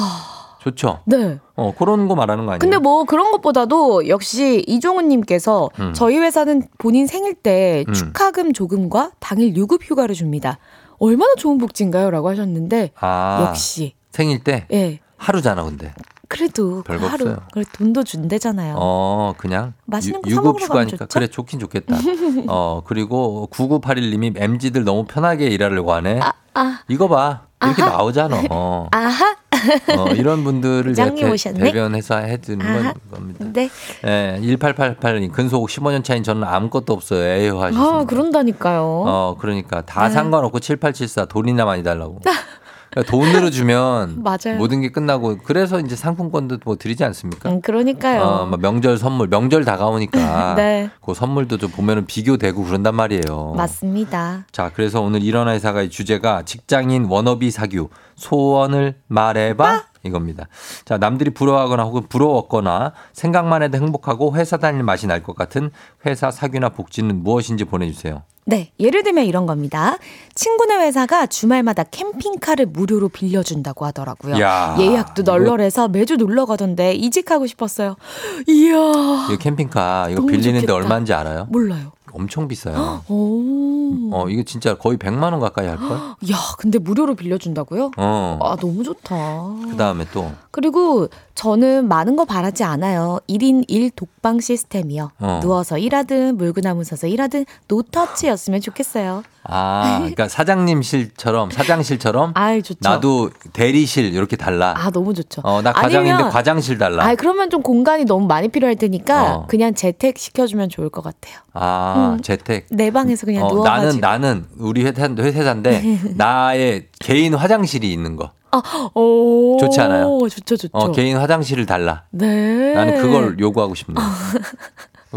좋죠. 네. 어 그런 거 말하는 거 아니에요? 근데 뭐 그런 것보다도 역시 이종훈 님께서 음. 저희 회사는 본인 생일 때 음. 축하금 조금과 당일 유급 휴가를 줍니다. 얼마나 좋은 복지인가요?라고 하셨는데 아, 역시 생일 때 예 하루잖아 근데. 그래도 그 별거 하루 없어요. 그래 돈도 준대잖아요. 어, 그냥 맛있는 거 유- 사 유급 휴가니까? 그래 좋긴 좋겠다. *laughs* 어, 그리고 9981 님이 MZ들 너무 편하게 일하려고 하네. 아, 이거 봐. 이렇게 아하. 나오잖아. 어. 아하. 어, 이런 분들을 *laughs* 대, 오셨네? 대변해서 해드리는 아하. 건 겁니다. 네. 예, 1888님 근속 15년 차인 저는 아무것도 없어요. 에휴 하셨습니다. 아, 그런다니까요. 어, 그러니까 다 네. 상관없고 7874 돈이나 많이 달라고. *laughs* 그러니까 돈으로 *laughs* 주면 맞아요. 모든 게 끝나고 그래서 이제 상품권도 뭐 드리지 않습니까? 음, 그러니까요. 어, 뭐 명절 선물, 명절 다가오니까 *laughs* 네. 그 선물도 좀 보면은 비교되고 그런단 말이에요. 맞습니다. 자, 그래서 오늘 일어나 회사가의 주제가 직장인 워너비 사규 소원을 말해봐 이겁니다. 자, 남들이 부러워하거나 혹은 부러웠거나 생각만 해도 행복하고 회사 다닐 맛이 날 것 같은 회사 사규나 복지는 무엇인지 보내주세요. 네, 예를 들면 이런 겁니다. 친구네 회사가 주말마다 캠핑카를 무료로 빌려준다고 하더라고요. 야, 예약도 널널해서 매주 놀러 가던데 이직하고 싶었어요. 이야. 이거 캠핑카 이거 빌리는데 좋겠다. 얼마인지 알아요? 몰라요. 엄청 비싸요. *gasps* 오. 어, 이거 진짜 거의 100만 원 가까이 할 걸? *gasps* 야, 근데 무료로 빌려 준다고요? 어. 아, 너무 좋다. 그다음에 또 그리고 저는 많은 거 바라지 않아요. 1인 1 독방 시스템이요. 어. 누워서 일하든 물구나무 서서 일하든 노터치였으면 좋겠어요. 아, 그러니까 사장님실처럼 사장실처럼 *laughs* 아이, 좋죠. 나도 대리실 이렇게 달라. 아, 너무 좋죠. 어, 나 과장인데 아니면- 과장실 달라. 아, 그러면 좀 공간이 너무 많이 필요할 테니까 어. 그냥 재택 시켜 주면 좋을 것 같아요. 아, 음. 재택. 내 방에서 그냥 어, 누워 가지고. 나는 나는 우리 회사 회사인데 *laughs* 나의 개인 화장실이 있는 거. 오, 좋지 않아요? 좋죠, 좋죠. 어, 개인 화장실을 달라. 네. 나는 그걸 요구하고 싶네요.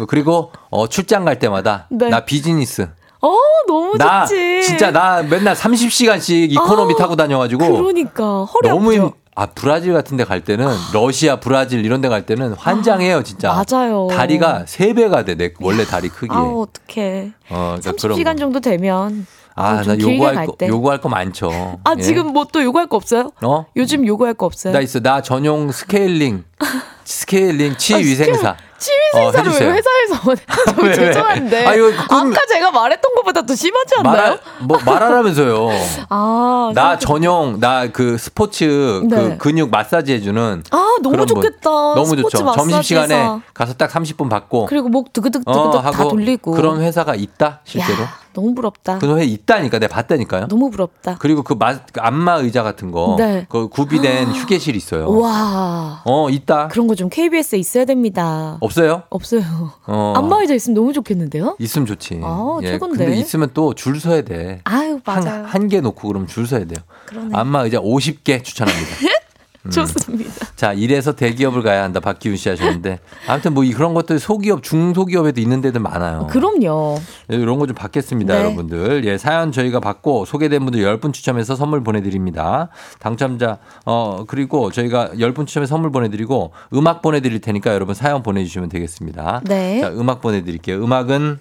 그리고 어, 출장 갈 때마다 네. 나 비즈니스. 어, 너무 나 좋지. 진짜 나 맨날 30시간씩 economy 아, 타고 다녀가지고 그러니까 허리 너무. 힘, 아 브라질 같은 데 갈 때는 러시아 브라질 이런 데 갈 때는 환장해요 진짜 맞아요. 다리가 세 배가 돼 내 원래 다리 크기 아, 어떡해. 어 그러니까 그런 30시간 거. 정도 되면 아, 좀나 요구할 갈거 때. 요구할 거 많죠 아, 예. 지금 뭐 또 요구할 거 없어요? 어? 요즘 요구할 거 없어요? 나 있어 나 전용 스케일링 *laughs* 스케일링 치위생사 치위생사를 어, 왜. 회사에서 *laughs* 저 왜, 왜? 죄송한데 아, 이거 꿈- 아까 제가 말했던 것보다 더 심하지 않나요? 말하, 뭐 말하라면서요 *laughs* 아, 나 생각- 전용 나 그 스포츠 네. 그 근육 마사지 해주는 아 너무 그런 분. 좋겠다. 너무 좋죠. 점심 시간에 가서 딱 30분 받고 그리고 목 드그득 어, 드그득 다 하고 돌리고 그런 회사가 있다 실제로 야, 너무 부럽다. 그회 있다니까 내가 봤다니까요. 너무 부럽다. 그리고 그 마, 그 안마 의자 같은 거, 네. 그 구비된 *gasps* 휴게실 있어요. 와. 어 있다. 그런 거 좀 KBS에 있어야 됩니다. 없어요? 없어요. 어. 안마 의자 있으면 너무 좋겠는데요? 있으면 좋지. 아, 최곤데. 근데 있으면 또 줄 서야 돼. 아유, 맞아요. 한개 놓고 그러면 줄 서야 돼요. 그러네. 안마 의자 50개 추천합니다. *laughs* 음. 좋습니다. 자, 이래서 대기업을 가야 한다. 박기훈 씨 하셨는데. 아무튼 뭐 이- 그런 것들 소기업, 중소기업에도 있는 데들 많아요. 그럼요. 이런 거 좀 받겠습니다, 네. 여러분들. 예, 사연 저희가 받고 소개된 분들 10분 추첨해서 선물 보내드립니다. 당첨자, 어, 그리고 저희가 10분 추첨해서 선물 보내드리고 음악 보내드릴 테니까 여러분 사연 보내주시면 되겠습니다. 네. 자, 음악 보내드릴게요. 음악은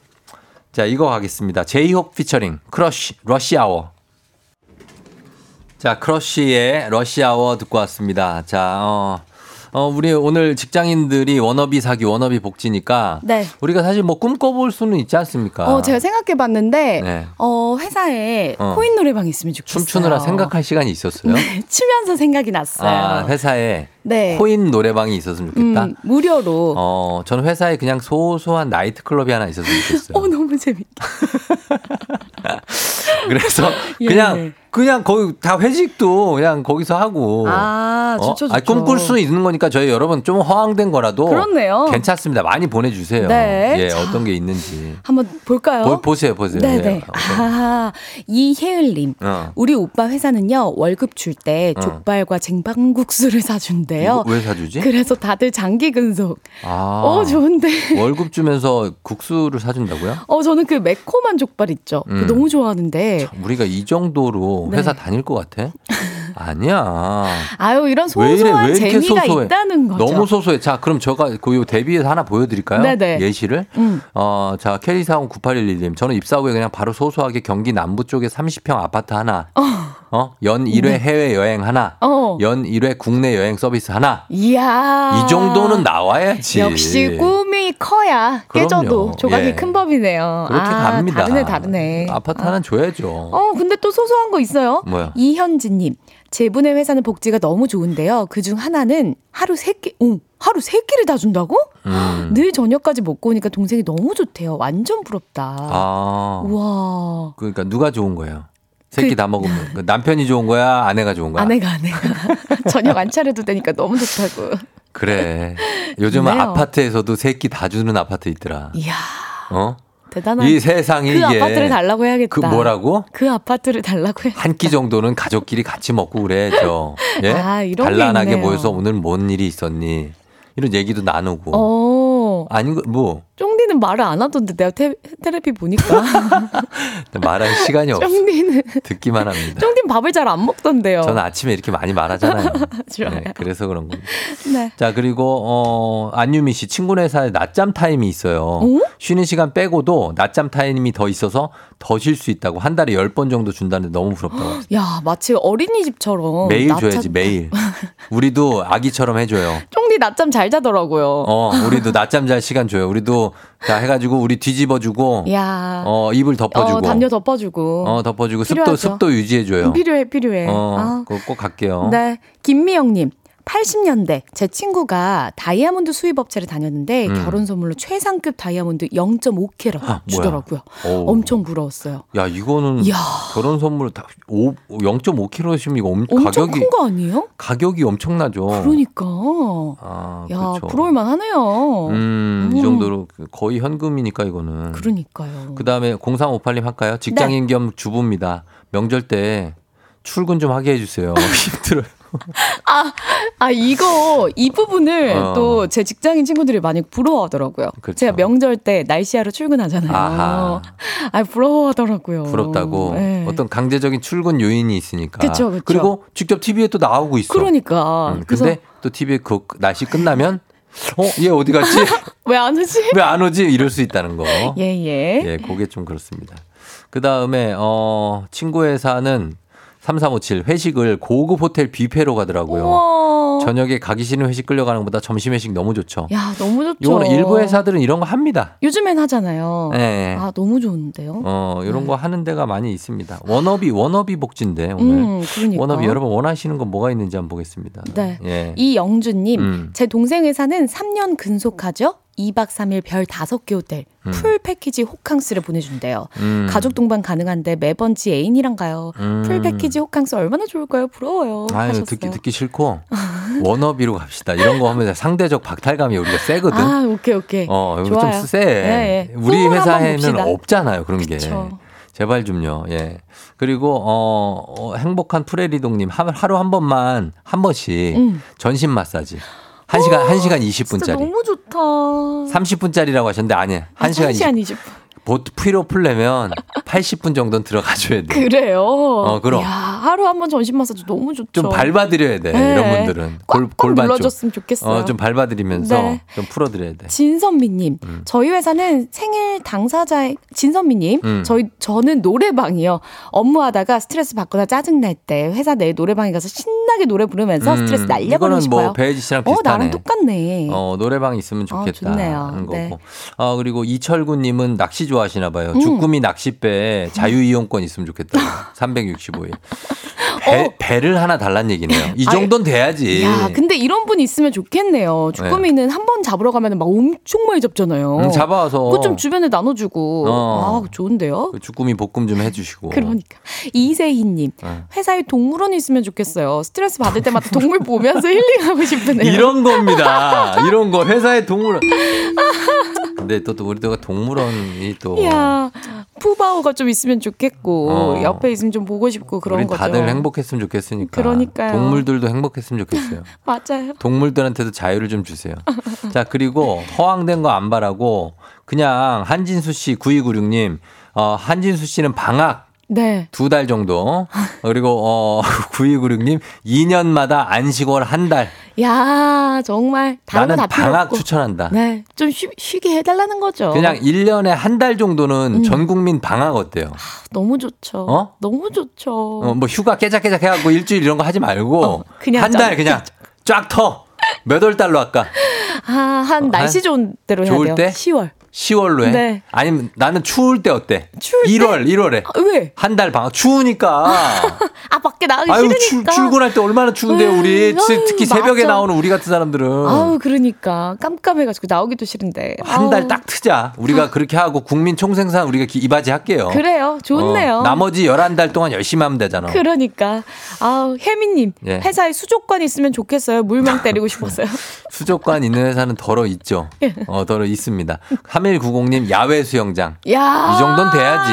자, 이거 가겠습니다. 제이홉 피처링 크러쉬, 러시아워. 자, 크러쉬의 러시아워 듣고 왔습니다. 자, 어, 어, 우리 오늘 직장인들이 워너비 사기, 워너비 복지니까 네. 우리가 사실 뭐 꿈꿔볼 수는 있지 않습니까? 어, 제가 생각해봤는데, 네. 어, 회사에 어. 코인 노래방 있으면 좋겠어요. 춤추느라 생각할 시간이 있었어요. 네, *laughs* 추면서 생각이 났어요. 아, 회사에 네. 코인 노래방이 있었으면 좋겠다. 음, 무료로. 어, 저는 회사에 그냥 소소한 나이트 클럽이 하나 있었으면 좋겠어요. 어, 너무 재밌다. *laughs* 그래서 *laughs* 예. 그냥 그냥 거기 다 회식도 그냥 거기서 하고. 아, 좋죠, 어? 좋죠. 꿈꿀 수 있는 거니까 저희 여러분 좀 허황된 거라도 그렇네요. 괜찮습니다. 많이 보내 주세요. 네. 예, 자. 어떤 게 있는지. 한번 볼까요? 보, 보세요, 보세요. 네네. 예. 아, 이혜을 님. 어. 우리 오빠 회사는요, 월급 줄때 어. 족발과 쟁반국수를 사준대 요. 이거 왜 사주지? 그래서 다들 장기 근속. 아. 어, 좋은데. 월급 주면서 국수를 사준다고요? 어, 저는 그 매콤한 족발 있죠. 음. 너무 좋아하는데. 우리가 이 정도로 네. 회사 다닐 것 같아? *laughs* 아니야. 아유, 이런? 소소한 왜 이렇게 재미가 소소해? 있다는 거죠. 너무 소소해. 자, 그럼 제가 그 데뷔해서 하나 보여드릴까요? 네네. 예시를. 음. 어, 자, 캐리사원 9811님. 저는 입사 후에 그냥 바로 소소하게 경기 남부 쪽에 30평 아파트 하나. 어, 연 1회 네. 해외 여행 하나. 어. 연 1회 국내 여행 서비스 하나. 이야. 이 정도는 나와야지. 역시 꿈이 커야 깨져도 그럼요. 조각이 예. 큰 법이네요. 그렇게 아, 갑니다. 다르네, 다르네. 아파트 하나 줘야죠. 어, 근데 또 소소한 거 있어요. 뭐야? 이현진님, 제 분의 회사는 복지가 너무 좋은데요. 그 중 하나는 하루 세 끼, 오, 하루 세 끼를 다 준다고? 음. 늘 저녁까지 먹고 오니까 동생이 너무 좋대요. 완전 부럽다. 아. 우와. 그러니까 누가 좋은 거예요? 새끼 그- 다 먹으면 그 남편이 좋은 거야, 아내가 좋은 거야? 아내가 아내가 *laughs* 저녁 안 차려도 되니까 너무 좋다고. 그래. 요즘은 좋네요. *laughs* 아파트에서도 새끼 다 주는 아파트 있더라. 이야 어? 대단한. 이 세상이 그 아파트를 달라고 해야겠다. 그 뭐라고? 그 아파트를 달라고 해. 한 끼 정도는 가족끼리 같이 먹고 그래야죠. *laughs* 예? 아, 이런 게 단란하게. 모여서 오늘 뭔 일이 있었니? 이런 얘기도 나누고. 어. 아닌 거, 뭐, 쫑 디는 말을 안 하던데 내가 테, 테레비 보니까 *laughs* 말할 시간이 없어. 쫑디는 듣기만 합니다. 쫑디는 밥을 잘 안 먹던데요. 저는 아침에 이렇게 많이 말하잖아요. *laughs* 네, 그래서 그런 겁니다. 네. 자, 그리고, 어, 안유미 씨, 친구네 회사에 낮잠 타임이 있어요. 어? 쉬는 시간 빼고도 낮잠 타임이 더 있어서 더 쉴 수 있다고 한 달에 10번 정도 준다는데 너무 부럽다고. *gasps* 야 마치 어린이집처럼 매일 낮잠- 줘야지, 매일. *laughs* 우리도 아기처럼 해줘요. 쫑디 낮잠 잘 자더라고요. 어, 우리도 낮잠 잘 시간 줘요. 우리도 다 해가지고 우리 뒤집어주고, 야. 어, 이불 덮어주고, 어, 담요 덮어주고. 어, 덮어주고, 습도, 필요하죠. 습도 유지해줘요. 필요해, 필요해. 어, 아. 그거 꼭 갈게요. 네. 김미영님. 80년대 제 친구가 다이아몬드 수입 업체를 다녔는데 음. 결혼 선물로 최상급 다이아몬드 0.5캐럿 아. 주더라고요. 오. 엄청 부러웠어요. 야, 이거는 이야. 결혼 선물 다 5, 0.5kg시면 이거 엄, 엄청 가격이 큰 거 아니에요? 가격이 엄청나죠. 그러니까. 아, 야, 그렇죠. 부러울만 하네요. 음, 이 음. 정도로 그 거의 현금이니까 이거는. 그러니까요. 그다음에 0358님 할까요? 직장인 네. 겸 주부입니다. 명절 때 출근 좀 하게 해 주세요. *laughs* 힘들어요. 아, 아, 이거, 이 부분을 어. 또제 직장인 친구들이 많이 부러워하더라고요. 그렇죠. 제가 명절 때 날씨하러 출근하잖아요. 아하. 아, 부러워하더라고요. 부럽다고. 네. 어떤 강제적인 출근 요인이 있으니까. 그쵸, 그쵸. 리고 직접 TV에 또 나오고 있어. 그러니까. 음, 근데 또 TV에 그 날씨 끝나면 어, 얘 어디 갔지? *laughs* 왜 안 오지? 왜 안 오지? 이럴 수 있다는 거. 예, 예. 예, 그게 좀 그렇습니다. 그 다음에, 어, 친구 회사는 3357 회식을 고급 호텔 뷔페로 가더라고요. 우와. 저녁에 가기 싫은 회식 끌려가는 것보다 점심 회식 너무 좋죠. 야, 너무 좋죠. 요거는 일부 회사들은 이런 거 합니다. 요즘엔 하잖아요. 네. 아, 너무 좋은데요? 어, 이런 거 하는 데가 많이 있습니다. 워너비, 워너비 복지인데, 오늘. 음, 그러니까. 워너비 여러분 원하시는 거 뭐가 있는지 한번 보겠습니다. 네. 예. 이영주님, 음. 제 동생 회사는 3년 근속하죠? 2박 3일 별 5개 호텔 음. full package 호캉스를 보내준대요. 음. 가족 동반 가능한데 매번 지 애인이랑 가요. 음. full package 호캉스 얼마나 좋을까요? 부러워요. 아유 하셨어요. 듣기 듣기 싫고 wannabe로 갑시다. 이런 거 하면 상대적 박탈감이 우리가 세거든. 아, 오케이, 오케이. 어, 이거. 좀 세. 예, 예. 우리 회사에는. 없잖아요, 그런 게. 그쵸. 제발 좀요. 예. 그리고 어, 어, 행복한 프레리동 님 하루 한 번만 한 번씩 음. 전신 마사지. 한시간한시간 진짜 20분짜리. 너무 좋다. 30분짜리라고 하셨는데 아니. 한시간 20분. 1시간 20분. 보트 피로 풀려면 *laughs* 80분 정도는 들어가줘야 돼. 그래요. 어, 그럼. 야, 하루 한 번 전신 마사지 너무 좋죠. 좀 밟아드려야 돼. 네. 이런 분들은. 골, 꽉 골반 쪽. 눌러줬으면 좋겠어요. 어, 좀 밟아드리면서 네. 좀 풀어드려야 돼. 진선미님, 음. 저희 회사는 생일 당사자의 진선미님, 음. 저희 저는 노래방이요. 업무하다가 스트레스 받거나 짜증 날 때 회사 내 노래방에 가서 신나게 노래 부르면서 음, 스트레스 날려버리고 이거는 싶어요. 뭐 배혜지 씨랑 어, 비슷하네. 나랑 똑같네. 어, 노래방 있으면 좋겠다. 아, 좋네요. 하는 거고. 네. 어, 그리고 이철구님은 낚시 좋아 하시나 봐요. 음. 주꾸미 낚싯배 자유이용권 있으면 좋겠다. 365일. *laughs* 배, 배를 하나 달란 얘기네요. 이 어. 정도는 돼야지. 야, 근데 이런 분 있으면 좋겠네요. 주꾸미는 한번 잡으러 가면 막 엄청 많이 잡잖아요. 음, 잡아와서. 그거 좀 주변에 나눠주고. 어. 아, 좋은데요? 그 주꾸미 볶음 좀 해주시고. 그러니까 이세희님 어. 회사에 동물원이 있으면 좋겠어요. 스트레스 받을 때마다 동물 보면서 힐링하고 싶으네요. 이런 겁니다. *laughs* 이런 거 회사에 동물원. 근데 또, 또 우리도 동물원이 또 야 푸바오가 좀 있으면 좋겠고 어. 옆에 있으면 좀 보고 싶고 그런 거죠. 다들 행복 했으면 좋겠으니까. 그러니까요. 동물들도 행복했으면 좋겠어요. *laughs* 맞아요. 동물들한테도 자유를 좀 주세요. *laughs* 자, 그리고 허황된 거 안 바라고 그냥 한진수 씨 9296님, 어, 한진수 씨는 방학 네. 두 달 정도. 그리고 어 9296님 2년마다 안식월 한 달. 야 정말 나는 방학 없고. 추천한다. 네, 좀 쉬, 쉬게 해 달라는 거죠. 그냥 1년에 한 달 정도는 음. 전 국민 방학 어때요? 너무 좋죠. 어? 너무 좋죠. 어, 뭐 휴가 깨작깨작 해 갖고 일주일 이런 거 하지 말고 어, 그냥 한달 그냥 쫙 터. 몇 월 달로 할까? 아, 한 날씨 좋은 대로 해야 어, 좋을 돼요. 때? 10월. 10월로 해? 네. 아니면 나는 추울 때 어때? 추울 때? 1월, 1월에. 아, 왜? 한 달 방학. 추우니까. *laughs* 아 밖에 나가기 아유, 출, 싫으니까. 출근할 때 얼마나 추운데요, 우리. 음, 아유, 특히 새벽에 맞아. 나오는 우리 같은 사람들은. 아우 그러니까 깜깜해가지고 나오기도 싫은데. 한 달. 딱 트자. 우리가 *laughs* 그렇게 하고 국민 총생산 우리가 기- 이바지 할게요. 그래요. 좋네요. 어, 나머지 11달 동안 열심히 하면 되잖아. 그러니까 아우 혜미님 예. 회사에 수족관 있으면 좋겠어요. 물명 때리고 *laughs* 싶었어요. 수족관 있는 회사는 덜어 있죠. 예. 어, 덜어 있습니다. 3190님 야외 수영장. 야. 이 정도는 돼야지.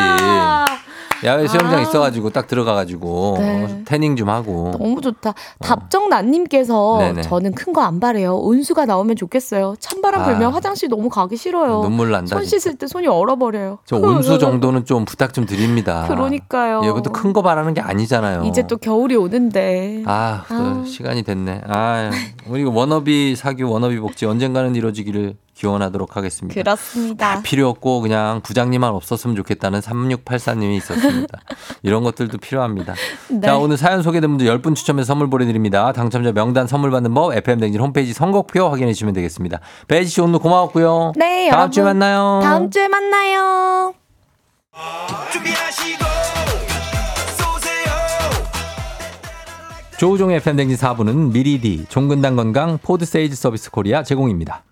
야외 수영장 아. 있어가지고 딱 들어가가지고 네. 어, 태닝 좀 하고. 너무 좋다. 답정난님께서 어. 네네. 저는 큰 거 안 바래요. 온수가 나오면 좋겠어요. 찬바람 아. 불면 화장실 너무 가기 싫어요. 눈물 난다, 손 씻을 때 손이 얼어버려요. 저 온수 *laughs* 정도는 좀 부탁 좀 드립니다. 그러니까요. 얘부터 큰거 바라는 게 아니잖아요. 이제 또 겨울이 오는데. 아, 또 아. 시간이 됐네. 아, 우리 워너비 사규 워너비 복지 언젠가는 이루어지기를 기원하도록 하겠습니다. 그렇습니다. 필요 없고 그냥 부장님만 없었으면 좋겠다는 3684님이 있었습니다. *laughs* 이런 것들도 필요합니다. 네. 자, 오늘 사연 소개된 분들 10분 추첨해서 선물 보내드립니다. 당첨자 명단 선물 받는 법 FM대행진 홈페이지 선곡표 확인해 주시면 되겠습니다. 배혜지 씨 오늘 고마웠고요. 네, 다음 여러분. 주에 만나요. 다음 주에 만나요. 조우종의 FM대행진 4부는 미리디, 종근당 건강, 포드세일즈 서비스 코리아 제공입니다.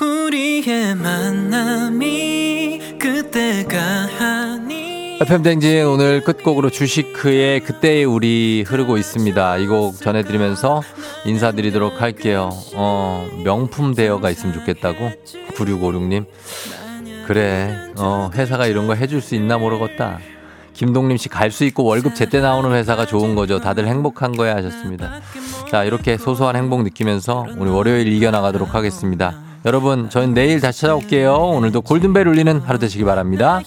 우리의 만남이 그때가 하니 FM댕진 오늘 끝곡으로 주시크의 그때의 우리 흐르고 있습니다. 이 곡 전해드리면서 인사드리도록 할게요. 어, 명품 대여가 있으면 좋겠다고? 9656님. 그래, 어, 회사가 이런 거 해줄 수 있나 모르겠다. 김동림 씨 갈 수 있고 월급 제때 나오는 회사가 좋은 거죠. 다들 행복한 거야 하셨습니다. 자, 이렇게 소소한 행복 느끼면서 오늘 월요일 이겨나가도록 하겠습니다. 여러분, 저는 내일 다시 찾아올게요. 오늘도 골든벨 울리는 하루 되시기 바랍니다.